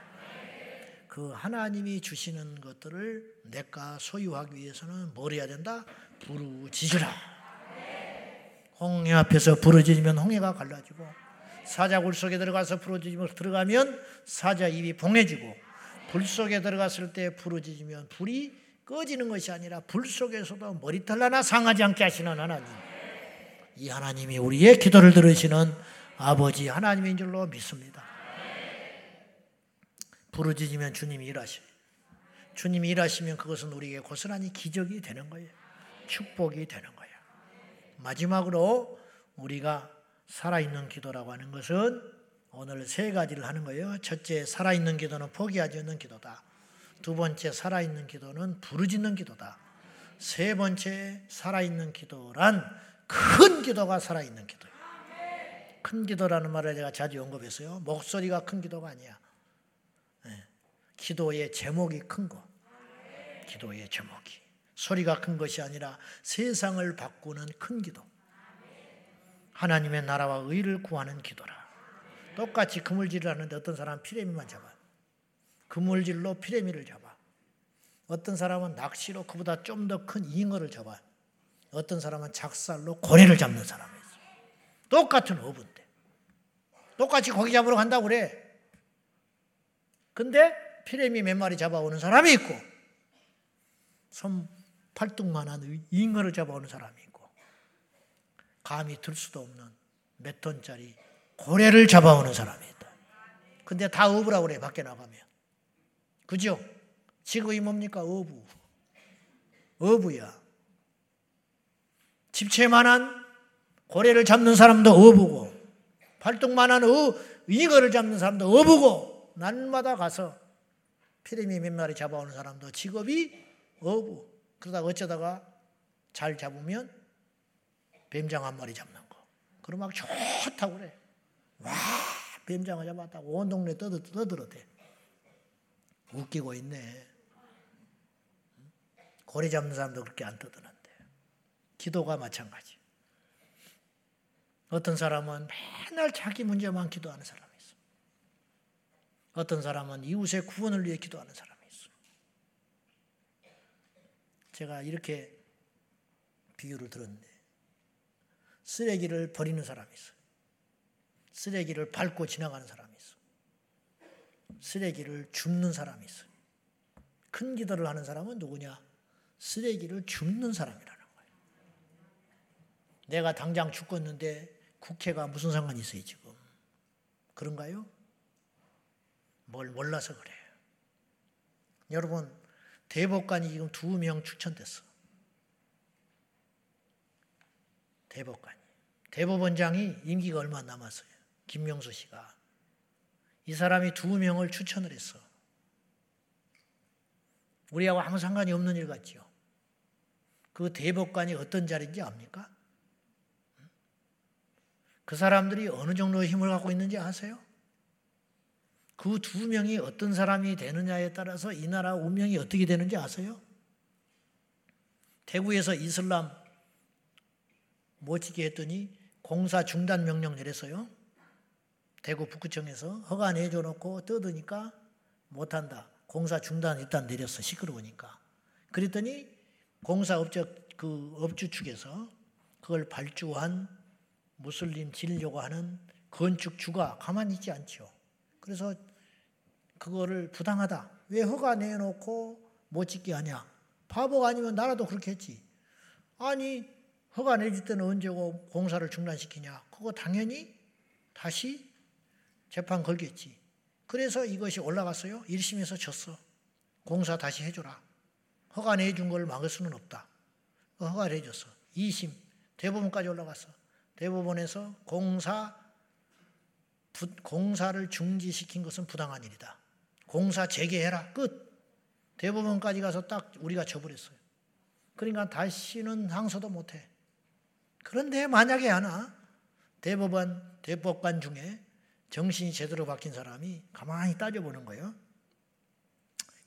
그 하나님이 주시는 것들을 내가 소유하기 위해서는 뭘 해야 된다? 부르짖으라. 홍해 앞에서 부러지면 홍해가 갈라지고 사자 굴 속에 들어가서 부러지면 들어가면 사자 입이 봉해지고 불 속에 들어갔을 때 부러지면 불이 꺼지는 것이 아니라 불 속에서도 머리털 하나 상하지 않게 하시는 하나님. 이 하나님이 우리의 기도를 들으시는 아버지 하나님인 줄로 믿습니다. 부르짖으면 주님이 일하셔요. 주님이 일하시면 그것은 우리에게 고스란히 기적이 되는 거예요. 축복이 되는 거예요. 마지막으로 우리가 살아있는 기도라고 하는 것은 오늘 세 가지를 하는 거예요. 첫째, 살아있는 기도는 포기하지 않는 기도다. 두 번째, 살아있는 기도는 부르짖는 기도다. 세 번째, 살아있는 기도란 큰 기도가 살아있는 기도예요. 큰 기도라는 말을 제가 자주 언급했어요. 목소리가 큰 기도가 아니야. 네. 기도의 제목이 큰 거. 기도의 제목이. 소리가 큰 것이 아니라 세상을 바꾸는 큰 기도. 하나님의 나라와 의를 구하는 기도라. 똑같이 그물질을 하는데 어떤 사람은 피레미만 잡아. 그물질로 피레미를 잡아. 어떤 사람은 낚시로 그보다 좀 더 큰 잉어를 잡아. 어떤 사람은 작살로 고래를 잡는 사람이 있어. 똑같은 어부인데. 똑같이 고기 잡으러 간다고 그래. 근데 피레미 몇 마리 잡아오는 사람이 있고, 손 팔뚝만한 잉어를 잡아오는 사람이 있고 감히 들 수도 없는 몇 톤짜리 고래를 잡아오는 사람이 있다. 근데 다 어부라고 그래 밖에 나가면. 그죠? 직업이 뭡니까? 어부. 어부야. 집채만한 고래를 잡는 사람도 어부고 팔뚝만한 어, 잉어를 잡는 사람도 어부고 날마다 가서 피레미 몇 마리 잡아오는 사람도 직업이 어부. 그러다가 어쩌다가 잘 잡으면 뱀장 한 마리 잡는 거. 그럼 막 좋다고 그래. 와, 뱀장을 잡았다고 온 동네 떠들, 떠들어대. 웃기고 있네. 고래 잡는 사람도 그렇게 안 떠드는데. 기도가 마찬가지. 어떤 사람은 맨날 자기 문제만 기도하는 사람이 있어. 어떤 사람은 이웃의 구원을 위해 기도하는 사람. 제가 이렇게 비유를 들었는데 쓰레기를 버리는 사람이 있어. 쓰레기를 밟고 지나가는 사람이 있어. 쓰레기를 줍는 사람이 있어. 큰 기도를 하는 사람은 누구냐? 쓰레기를 줍는 사람이라는 거예요. 내가 당장 죽겠는데 국회가 무슨 상관이 있어요, 지금. 그런가요? 뭘 몰라서 그래요. 여러분, 대법관이 지금 두 명 추천됐어. 대법관이. 대법원장이 임기가 얼마 남았어요. 김명수 씨가. 이 사람이 두 명을 추천을 했어. 우리하고 아무 상관이 없는 일 같지요. 그 대법관이 어떤 자리인지 압니까? 그 사람들이 어느 정도의 힘을 갖고 있는지 아세요? 그 두 명이 어떤 사람이 되느냐에 따라서 이 나라 운명이 어떻게 되는지 아세요? 대구에서 이슬람 못지게 했더니 공사 중단 명령 내렸어요. 대구 북구청에서 허가 내줘 놓고 뜯으니까 못한다. 공사 중단 일단 내렸어. 시끄러우니까. 그랬더니 공사 업적 그 업주 측에서 그걸 발주한 무슬림 지려고 하는 건축주가 가만히 있지 않죠. 그래서 그거를 부당하다. 왜 허가 내놓고 못 짓게 하냐? 바보가 아니면 나라도 그렇게 했지. 아니 허가 내줄 때는 언제고 공사를 중단시키냐? 그거 당연히 다시 재판 걸겠지. 그래서 이것이 올라갔어요. 1심에서 졌어. 공사 다시 해줘라. 허가 내준 걸 막을 수는 없다. 허가를 해줬어. 2심 대법원까지 올라갔어. 대법원에서 공사 부, 공사를 중지시킨 것은 부당한 일이다. 공사 재개해라. 끝. 대법원까지 가서 딱 우리가 쳐버렸어요. 그러니까 다시는 항소도 못해. 그런데 만약에 하나 대법원 대법관 중에 정신이 제대로 바뀐 사람이 가만히 따져보는 거예요.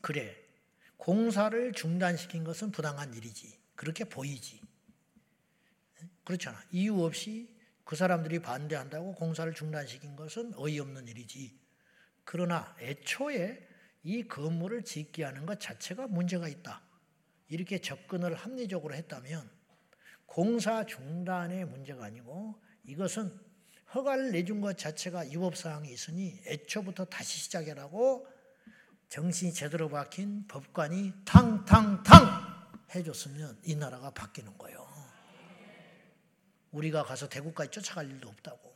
그래. 공사를 중단시킨 것은 부당한 일이지. 그렇게 보이지. 그렇잖아. 이유 없이 그 사람들이 반대한다고 공사를 중단시킨 것은 어이없는 일이지. 그러나 애초에 이 건물을 짓게 하는 것 자체가 문제가 있다. 이렇게 접근을 합리적으로 했다면 공사 중단의 문제가 아니고 이것은 허가를 내준 것 자체가 위법사항이 있으니 애초부터 다시 시작해라고 정신이 제대로 박힌 법관이 탕탕탕 해줬으면 이 나라가 바뀌는 거예요. 우리가 가서 대구까지 쫓아갈 일도 없다고.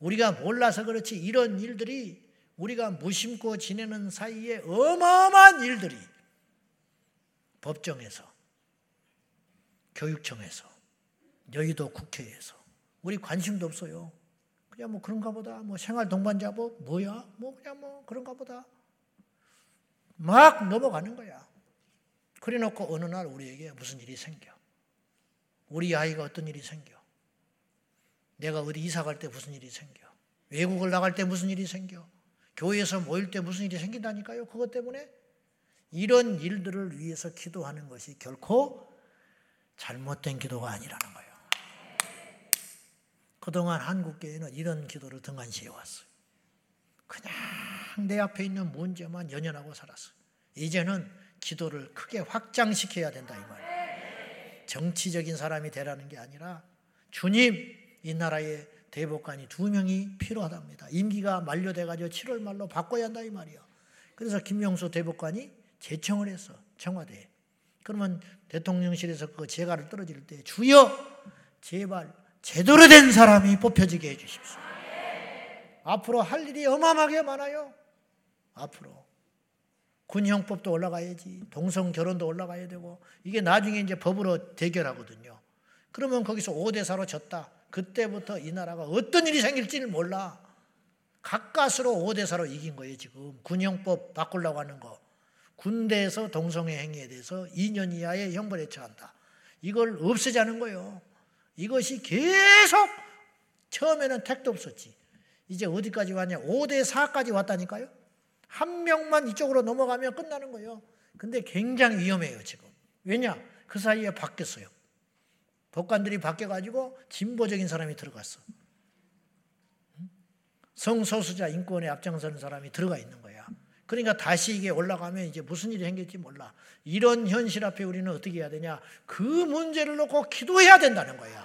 우리가 몰라서 그렇지 이런 일들이 우리가 무심코 지내는 사이에 어마어마한 일들이 법정에서, 교육청에서, 여의도 국회에서 우리 관심도 없어요. 그냥 뭐 그런가 보다. 뭐 생활 동반자법 뭐야? 뭐 그냥 뭐 그런가 보다. 막 넘어가는 거야. 그래 놓고 어느 날 우리에게 무슨 일이 생겨. 우리 아이가 어떤 일이 생겨. 내가 어디 이사 갈 때 무슨 일이 생겨. 외국을 나갈 때 무슨 일이 생겨. 교회에서 모일 때 무슨 일이 생긴다니까요. 그것 때문에 이런 일들을 위해서 기도하는 것이 결코 잘못된 기도가 아니라는 거예요. 그동안 한국교회는 이런 기도를 등한시해 왔어요. 그냥 내 앞에 있는 문제만 연연하고 살았어요. 이제는 기도를 크게 확장시켜야 된다 이 말이에요. 정치적인 사람이 되라는 게 아니라 주님 이 나라에 대법관이 두 명이 필요하답니다. 임기가 만료돼 가지고 7월 말로 바꿔야 한다 이 말이에요. 그래서 김명수 대법관이 제청을 했어 청와대에. 그러면 대통령실에서 그 재가를 떨어질 때 주여 제발 제대로 된 사람이 뽑혀지게 해주십시오. 앞으로 할 일이 어마어마하게 많아요. 앞으로. 군형법도 올라가야지. 동성 결혼도 올라가야 되고. 이게 나중에 이제 법으로 대결하거든요. 그러면 거기서 5대 4로 졌다. 그때부터 이 나라가 어떤 일이 생길지를 몰라. 가까스로 5대 4로 이긴 거예요, 지금. 군형법 바꾸려고 하는 거. 군대에서 동성애 행위에 대해서 2년 이하의 형벌에 처한다. 이걸 없애자는 거예요. 이것이 계속 처음에는 택도 없었지. 이제 어디까지 왔냐? 5대 4까지 왔다니까요. 한 명만 이쪽으로 넘어가면 끝나는 거예요. 근데 굉장히 위험해요, 지금. 왜냐? 그 사이에 바뀌었어요. 법관들이 바뀌어가지고 진보적인 사람이 들어갔어. 성소수자 인권에 앞장서는 사람이 들어가 있는. 그러니까 다시 이게 올라가면 이제 무슨 일이 생길지 몰라. 이런 현실 앞에 우리는 어떻게 해야 되냐? 그 문제를 놓고 기도해야 된다는 거야.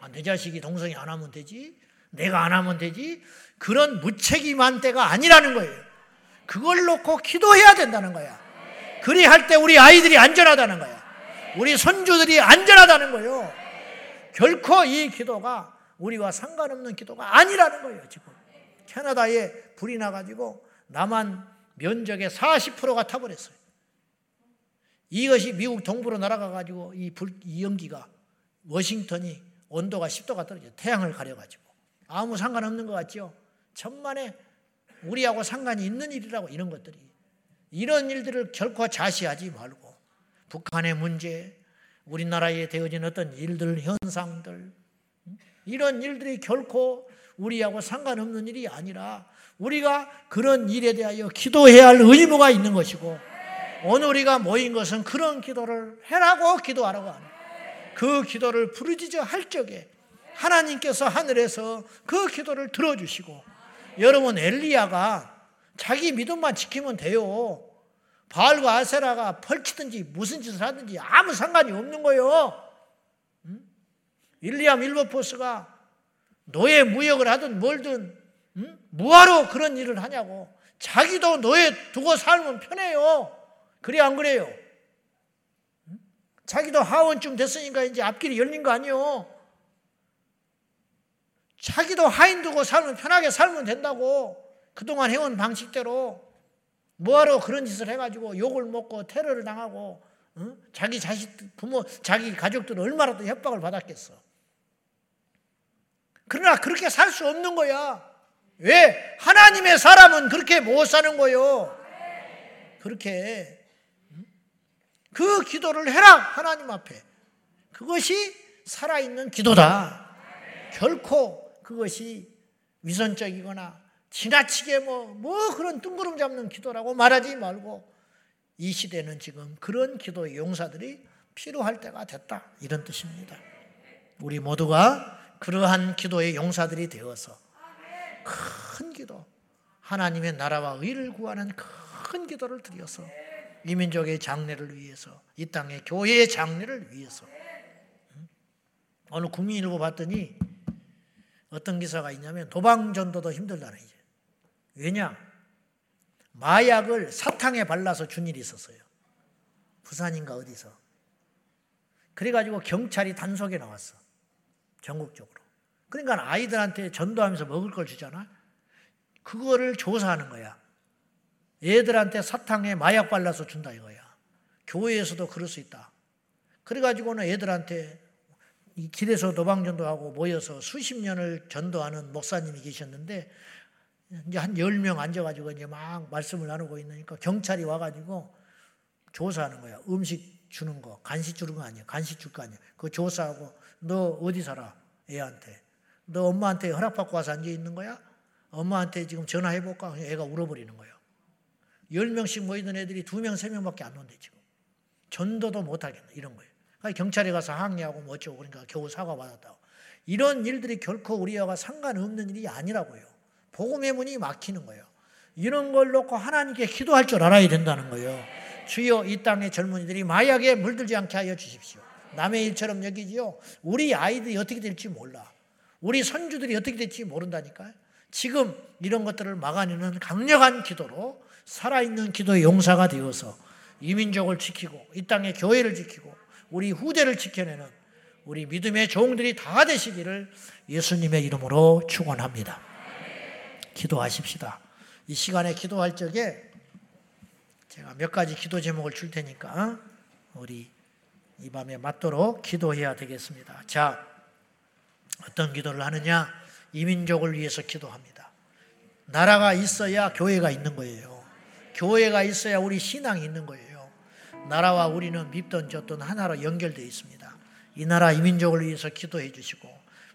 아, 내 자식이 동성이 안 하면 되지? 내가 안 하면 되지? 그런 무책임한 때가 아니라는 거예요. 그걸 놓고 기도해야 된다는 거야. 그리 할 때 우리 아이들이 안전하다는 거야. 우리 손주들이 안전하다는 거예요. 결코 이 기도가 우리와 상관없는 기도가 아니라는 거예요, 지금. 캐나다에 불이 나가지고 남한 면적의 40%가 타버렸어요. 이것이 미국 동부로 날아가가지고 이, 불, 이 연기가 워싱턴이 온도가 10도가 떨어져 태양을 가려가지고 아무 상관없는 것 같죠? 천만에 우리하고 상관이 있는 일이라고 이런 것들이 이런 일들을 결코 자시하지 말고 북한의 문제, 우리나라에 되어진 어떤 일들, 현상들 이런 일들이 결코 우리하고 상관없는 일이 아니라 우리가 그런 일에 대하여 기도해야 할 의무가 있는 것이고 오늘 우리가 모인 것은 그런 기도를 해라고 기도하라고 하는 그 기도를 부르짖어 할 적에 하나님께서 하늘에서 그 기도를 들어주시고 여러분 엘리야가 자기 믿음만 지키면 돼요. 바알과 아세라가 펼치든지 무슨 짓을 하든지 아무 상관이 없는 거예요. 음? 일리암 일버포스가 노예 무역을 하든 뭘든 음? 뭐하러 그런 일을 하냐고. 자기도 노예 두고 살면 편해요. 그래 안 그래요? 음? 자기도 하원쯤 됐으니까 이제 앞길이 열린 거 아니요. 자기도 하인 두고 살면 편하게 살면 된다고. 그동안 해온 방식대로 뭐하러 그런 짓을 해가지고 욕을 먹고 테러를 당하고 어? 자기 자식 부모 자기 가족들은 얼마나 또 협박을 받았겠어. 그러나 그렇게 살 수 없는 거야. 왜? 하나님의 사람은 그렇게 못 사는 거요. 그렇게 그 기도를 해라 하나님 앞에. 그것이 살아있는 기도다. 결코 그것이 위선적이거나 지나치게 뭐, 뭐 그런 뜬구름 잡는 기도라고 말하지 말고 이 시대는 지금 그런 기도의 용사들이 필요할 때가 됐다. 이런 뜻입니다. 우리 모두가 그러한 기도의 용사들이 되어서 큰 기도, 하나님의 나라와 의를 구하는 큰 기도를 드려서 이 민족의 장래를 위해서, 이 땅의 교회의 장래를 위해서. 어느 국민일보 봤더니 어떤 기사가 있냐면 도방 전도도 힘들다는 이제. 왜냐? 마약을 사탕에 발라서 준 일이 있었어요. 부산인가 어디서. 그래가지고 경찰이 단속에 나왔어. 전국적으로. 그러니까 아이들한테 전도하면서 먹을 걸 주잖아. 그거를 조사하는 거야. 애들한테 사탕에 마약 발라서 준다 이거야. 교회에서도 그럴 수 있다. 그래가지고는 애들한테 이 길에서 도방전도하고 모여서 수십 년을 전도하는 목사님이 계셨는데 이제 한 열 명 앉아가지고 이제 막 말씀을 나누고 있으니까 경찰이 와가지고 조사하는 거야. 음식 주는 거, 간식 주는 거 아니야. 간식 줄 거 아니야. 그거 조사하고 너 어디 살아? 애한테. 너 엄마한테 허락받고 와서 앉아 있는 거야? 엄마한테 지금 전화해볼까? 애가 울어버리는 거예요. 열 명씩 모이던 애들이 두 명, 세 명밖에 안 온대, 지금. 전도도 못하겠네, 이런 거예요. 경찰에 가서 항의하고 뭐 어쩌고 그러니까 겨우 사과받았다고. 이런 일들이 결코 우리와 상관없는 일이 아니라고요. 복음의 문이 막히는 거예요. 이런 걸 놓고 하나님께 기도할 줄 알아야 된다는 거예요. 주여 이 땅의 젊은이들이 마약에 물들지 않게 하여 주십시오. 남의 일처럼 여기지요. 우리 아이들이 어떻게 될지 몰라. 우리 선주들이 어떻게 될지 모른다니까요. 지금 이런 것들을 막아내는 강력한 기도로 살아있는 기도의 용사가 되어서 이민족을 지키고 이 땅의 교회를 지키고 우리 후대를 지켜내는 우리 믿음의 종들이 다 되시기를 예수님의 이름으로 축원합니다. 기도하십시다. 이 시간에 기도할 적에 제가 몇 가지 기도 제목을 줄 테니까 우리 이 밤에 맞도록 기도해야 되겠습니다. 자, 어떤 기도를 하느냐? 이민족을 위해서 기도합니다. 나라가 있어야 교회가 있는 거예요. 교회가 있어야 우리 신앙이 있는 거예요. 나라와 우리는 밉던 졌던 하나로 연결되어 있습니다. 이 나라 이민족을 위해서 기도해 주시고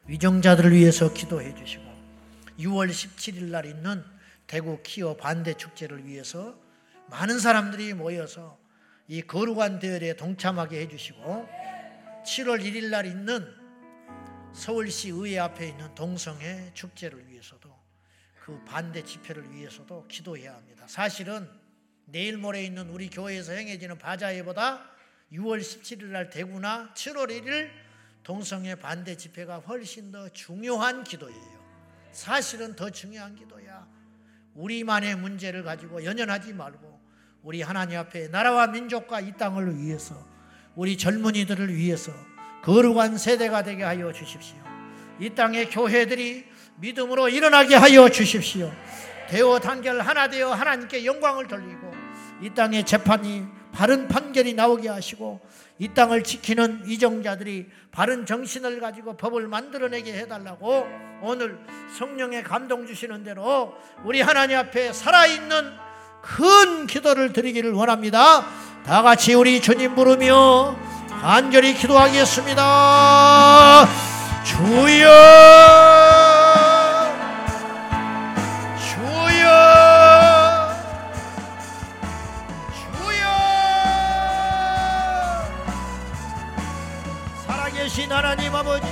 위정자들을 위해서 기도해 주시고 6월 17일 날 있는 대구 키어 반대 축제를 위해서 많은 사람들이 모여서 이 거룩한 대열에 동참하게 해주시고 7월 1일 날 있는 서울시 의회 앞에 있는 동성애 축제를 위해서도 그 반대 집회를 위해서도 기도해야 합니다. 사실은 내일 모레 있는 우리 교회에서 행해지는 바자회보다 6월 17일 날 대구나 7월 1일 동성애 반대 집회가 훨씬 더 중요한 기도예요. 사실은 더 중요한 기도야. 우리만의 문제를 가지고 연연하지 말고 우리 하나님 앞에 나라와 민족과 이 땅을 위해서 우리 젊은이들을 위해서 거룩한 세대가 되게 하여 주십시오. 이 땅의 교회들이 믿음으로 일어나게 하여 주십시오. 대오 단결 하나 되어 하나님께 영광을 돌리고 이 땅의 재판이 바른 판결이 나오게 하시고 이 땅을 지키는 이정자들이 바른 정신을 가지고 법을 만들어내게 해달라고 오늘 성령의 감동 주시는 대로 우리 하나님 앞에 살아있는 큰 기도를 드리기를 원합니다. 다 같이 우리 주님 부르며 간절히 기도하겠습니다. 주여! 하나님 아버지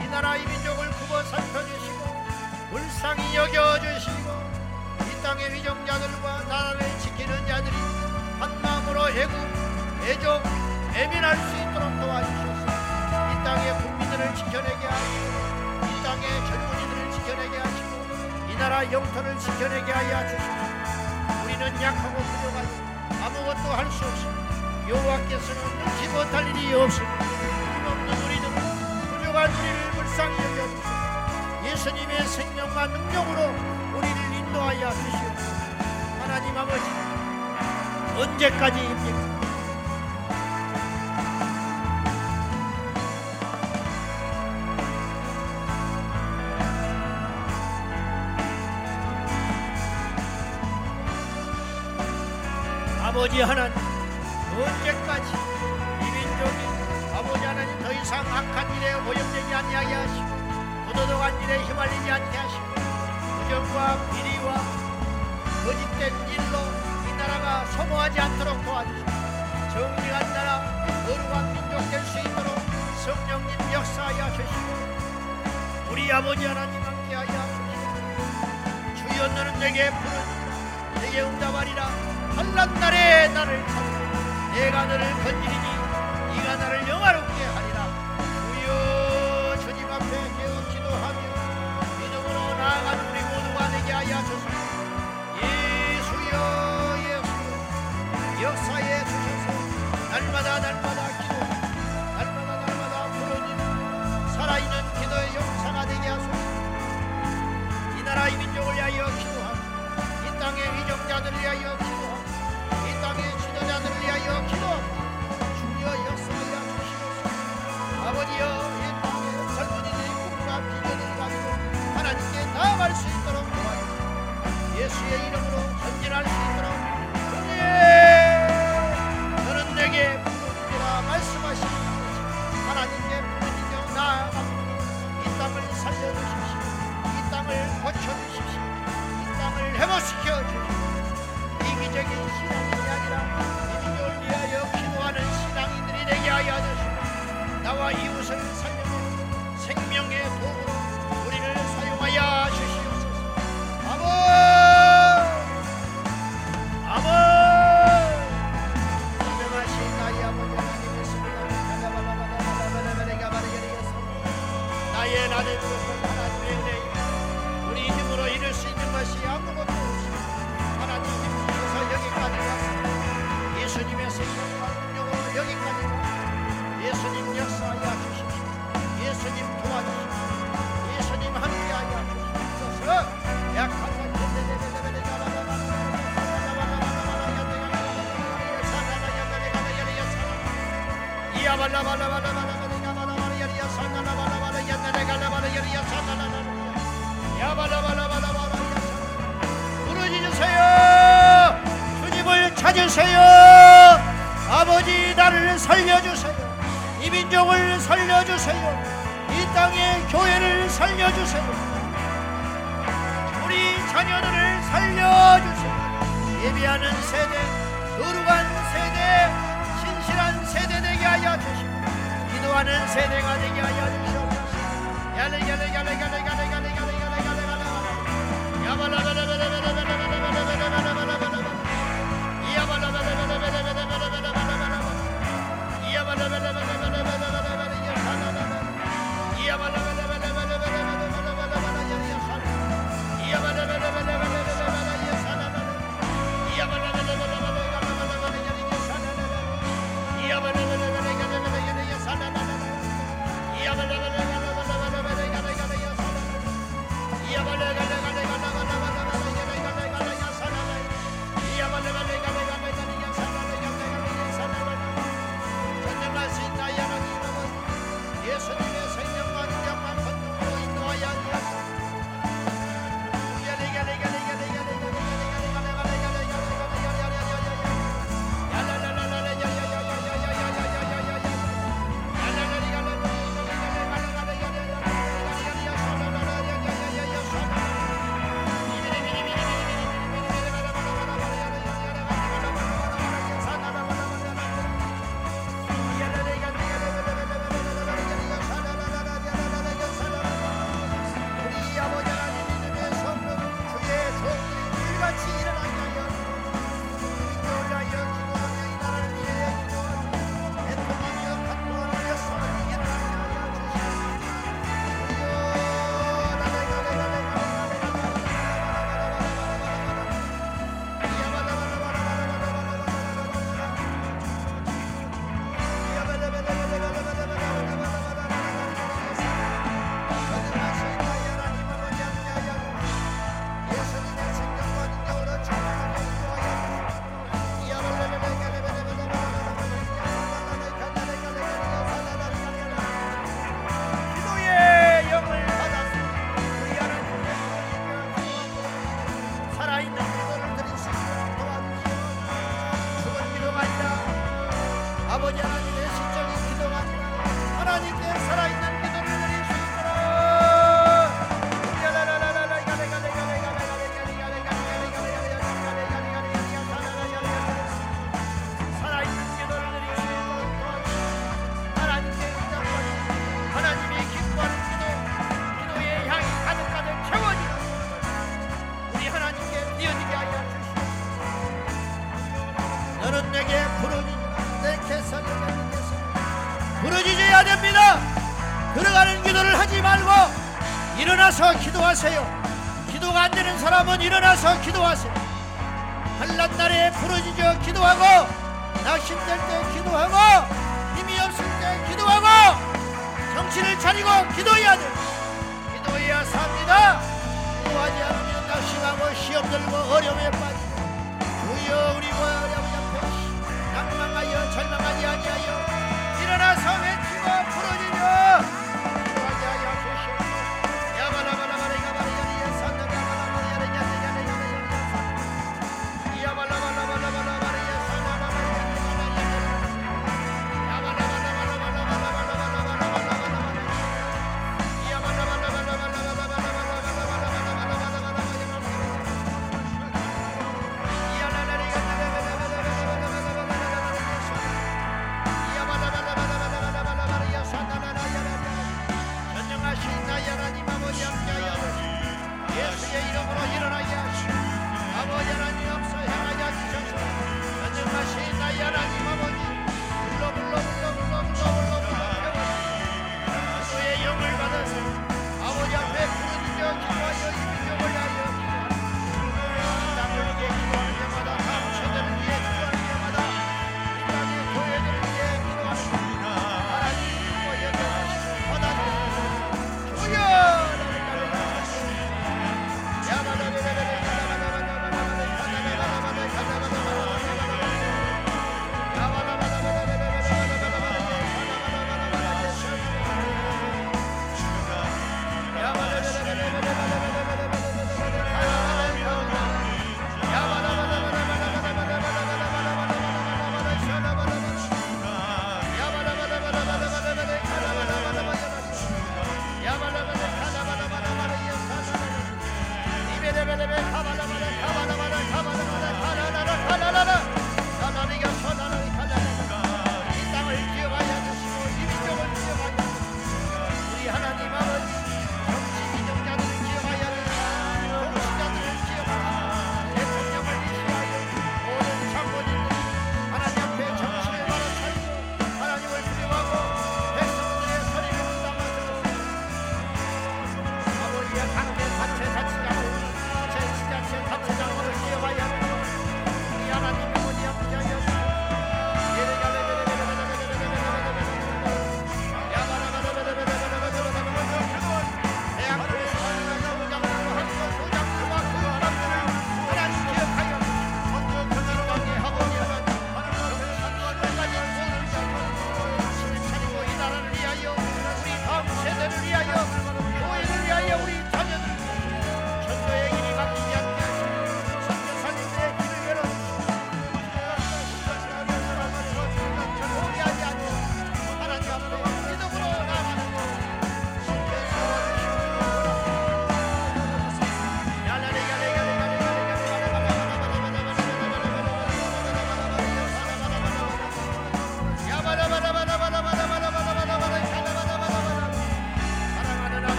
이 나라 이 민족을 굽어 살펴주시고 불쌍히 여겨주시고 이 땅의 위정자들과 나라를 지키는 자들이 한 마음으로 애국, 애족, 애민할 수 있도록 도와주셔서. 이 땅의 국민들을 지켜내게 하시고 이 땅의 젊은이들을 지켜내게 하시고 이 나라 영토를 지켜내게 하여 주시고 우리는 약하고 부족하고 아무것도 할 수 없습니다. 여호와께서는 능치 못할 일이 없습니다. 부족한 우리를 불쌍히 여겨주시고 예수님의 생명과 능력으로 우리를 인도하여 주시옵소서. 하나님 아버지 언제까지입니까? 아버지 하나님 언제까지 이 민족이 아버지 하나님 더 이상 악한 일에 오염되지 아니하게 하시고 부도덕한 일에 휘말리지 않게 하시고 부정과 비리와 거짓된 일로 이 나라가 소모하지 않도록 도와주시고 정직한 나라 거룩한 민족 될 수 있도록 성령님 역사하여 주시고 우리 아버지 하나님 함께하여 주시고 주여 너는 내게 부르니 내게 응답하리라 한란 날에 나를 찾고 내가 너를 건지리니 네가 나를 영화롭게 하리라. 주여 주님 앞에 깨어 기도하며 믿음으로 나아가는 우리 모두가 되게 하여 주소서. 예수여 예수여 역사에 주셔서 날마다 날마다 기도 날마다 날마다 부르짖는 살아있는 기도의 역사가 되게 하소서. 이 나라 이 민족을 위하여 기도하고 이 땅의 위정자들을 위하여 나아갈 수 있도록 도와주시고 예수의 이름으로 전진할 수 있도록 주님 너는 내게 부르짖으라 말씀하시는 것이 하나님께 부르짖어 나아갑니다 이 땅을 살려주십시오. 이 땅을 고쳐주십시오. 이 땅을 회복시켜 주십시오. 이기적인 신앙이 아니라 이 민족을 위하여 기도하는 신앙인들이 되게 하여 주시고 나와 이웃을 나를 살려주세요 이 민족을 살려주세요 이 땅의 교회를 살려주세요 우리 자녀들을 살려주세요 예비하는 세대 거룩한 세대 신실한 세대 되게 하여 주시고 기도하는 세대가 되게 하여 주시옵소서 야레 야레 야레 야레 야레 야레 야레 야레 야레 너는 일어나서 기도하세요. 한란 날에 부르짖어 기도하고 낙심될 때 기도하고 힘이 없을 때 기도하고 정신을 차리고 기도해야 돼. 기도해야 삽니다. 기도하지 않으면 낙심하고 시험 들고 어려움에 빠지고 주여 우리 모여 아버지 앞에 낙망하여 절망하지 아니하여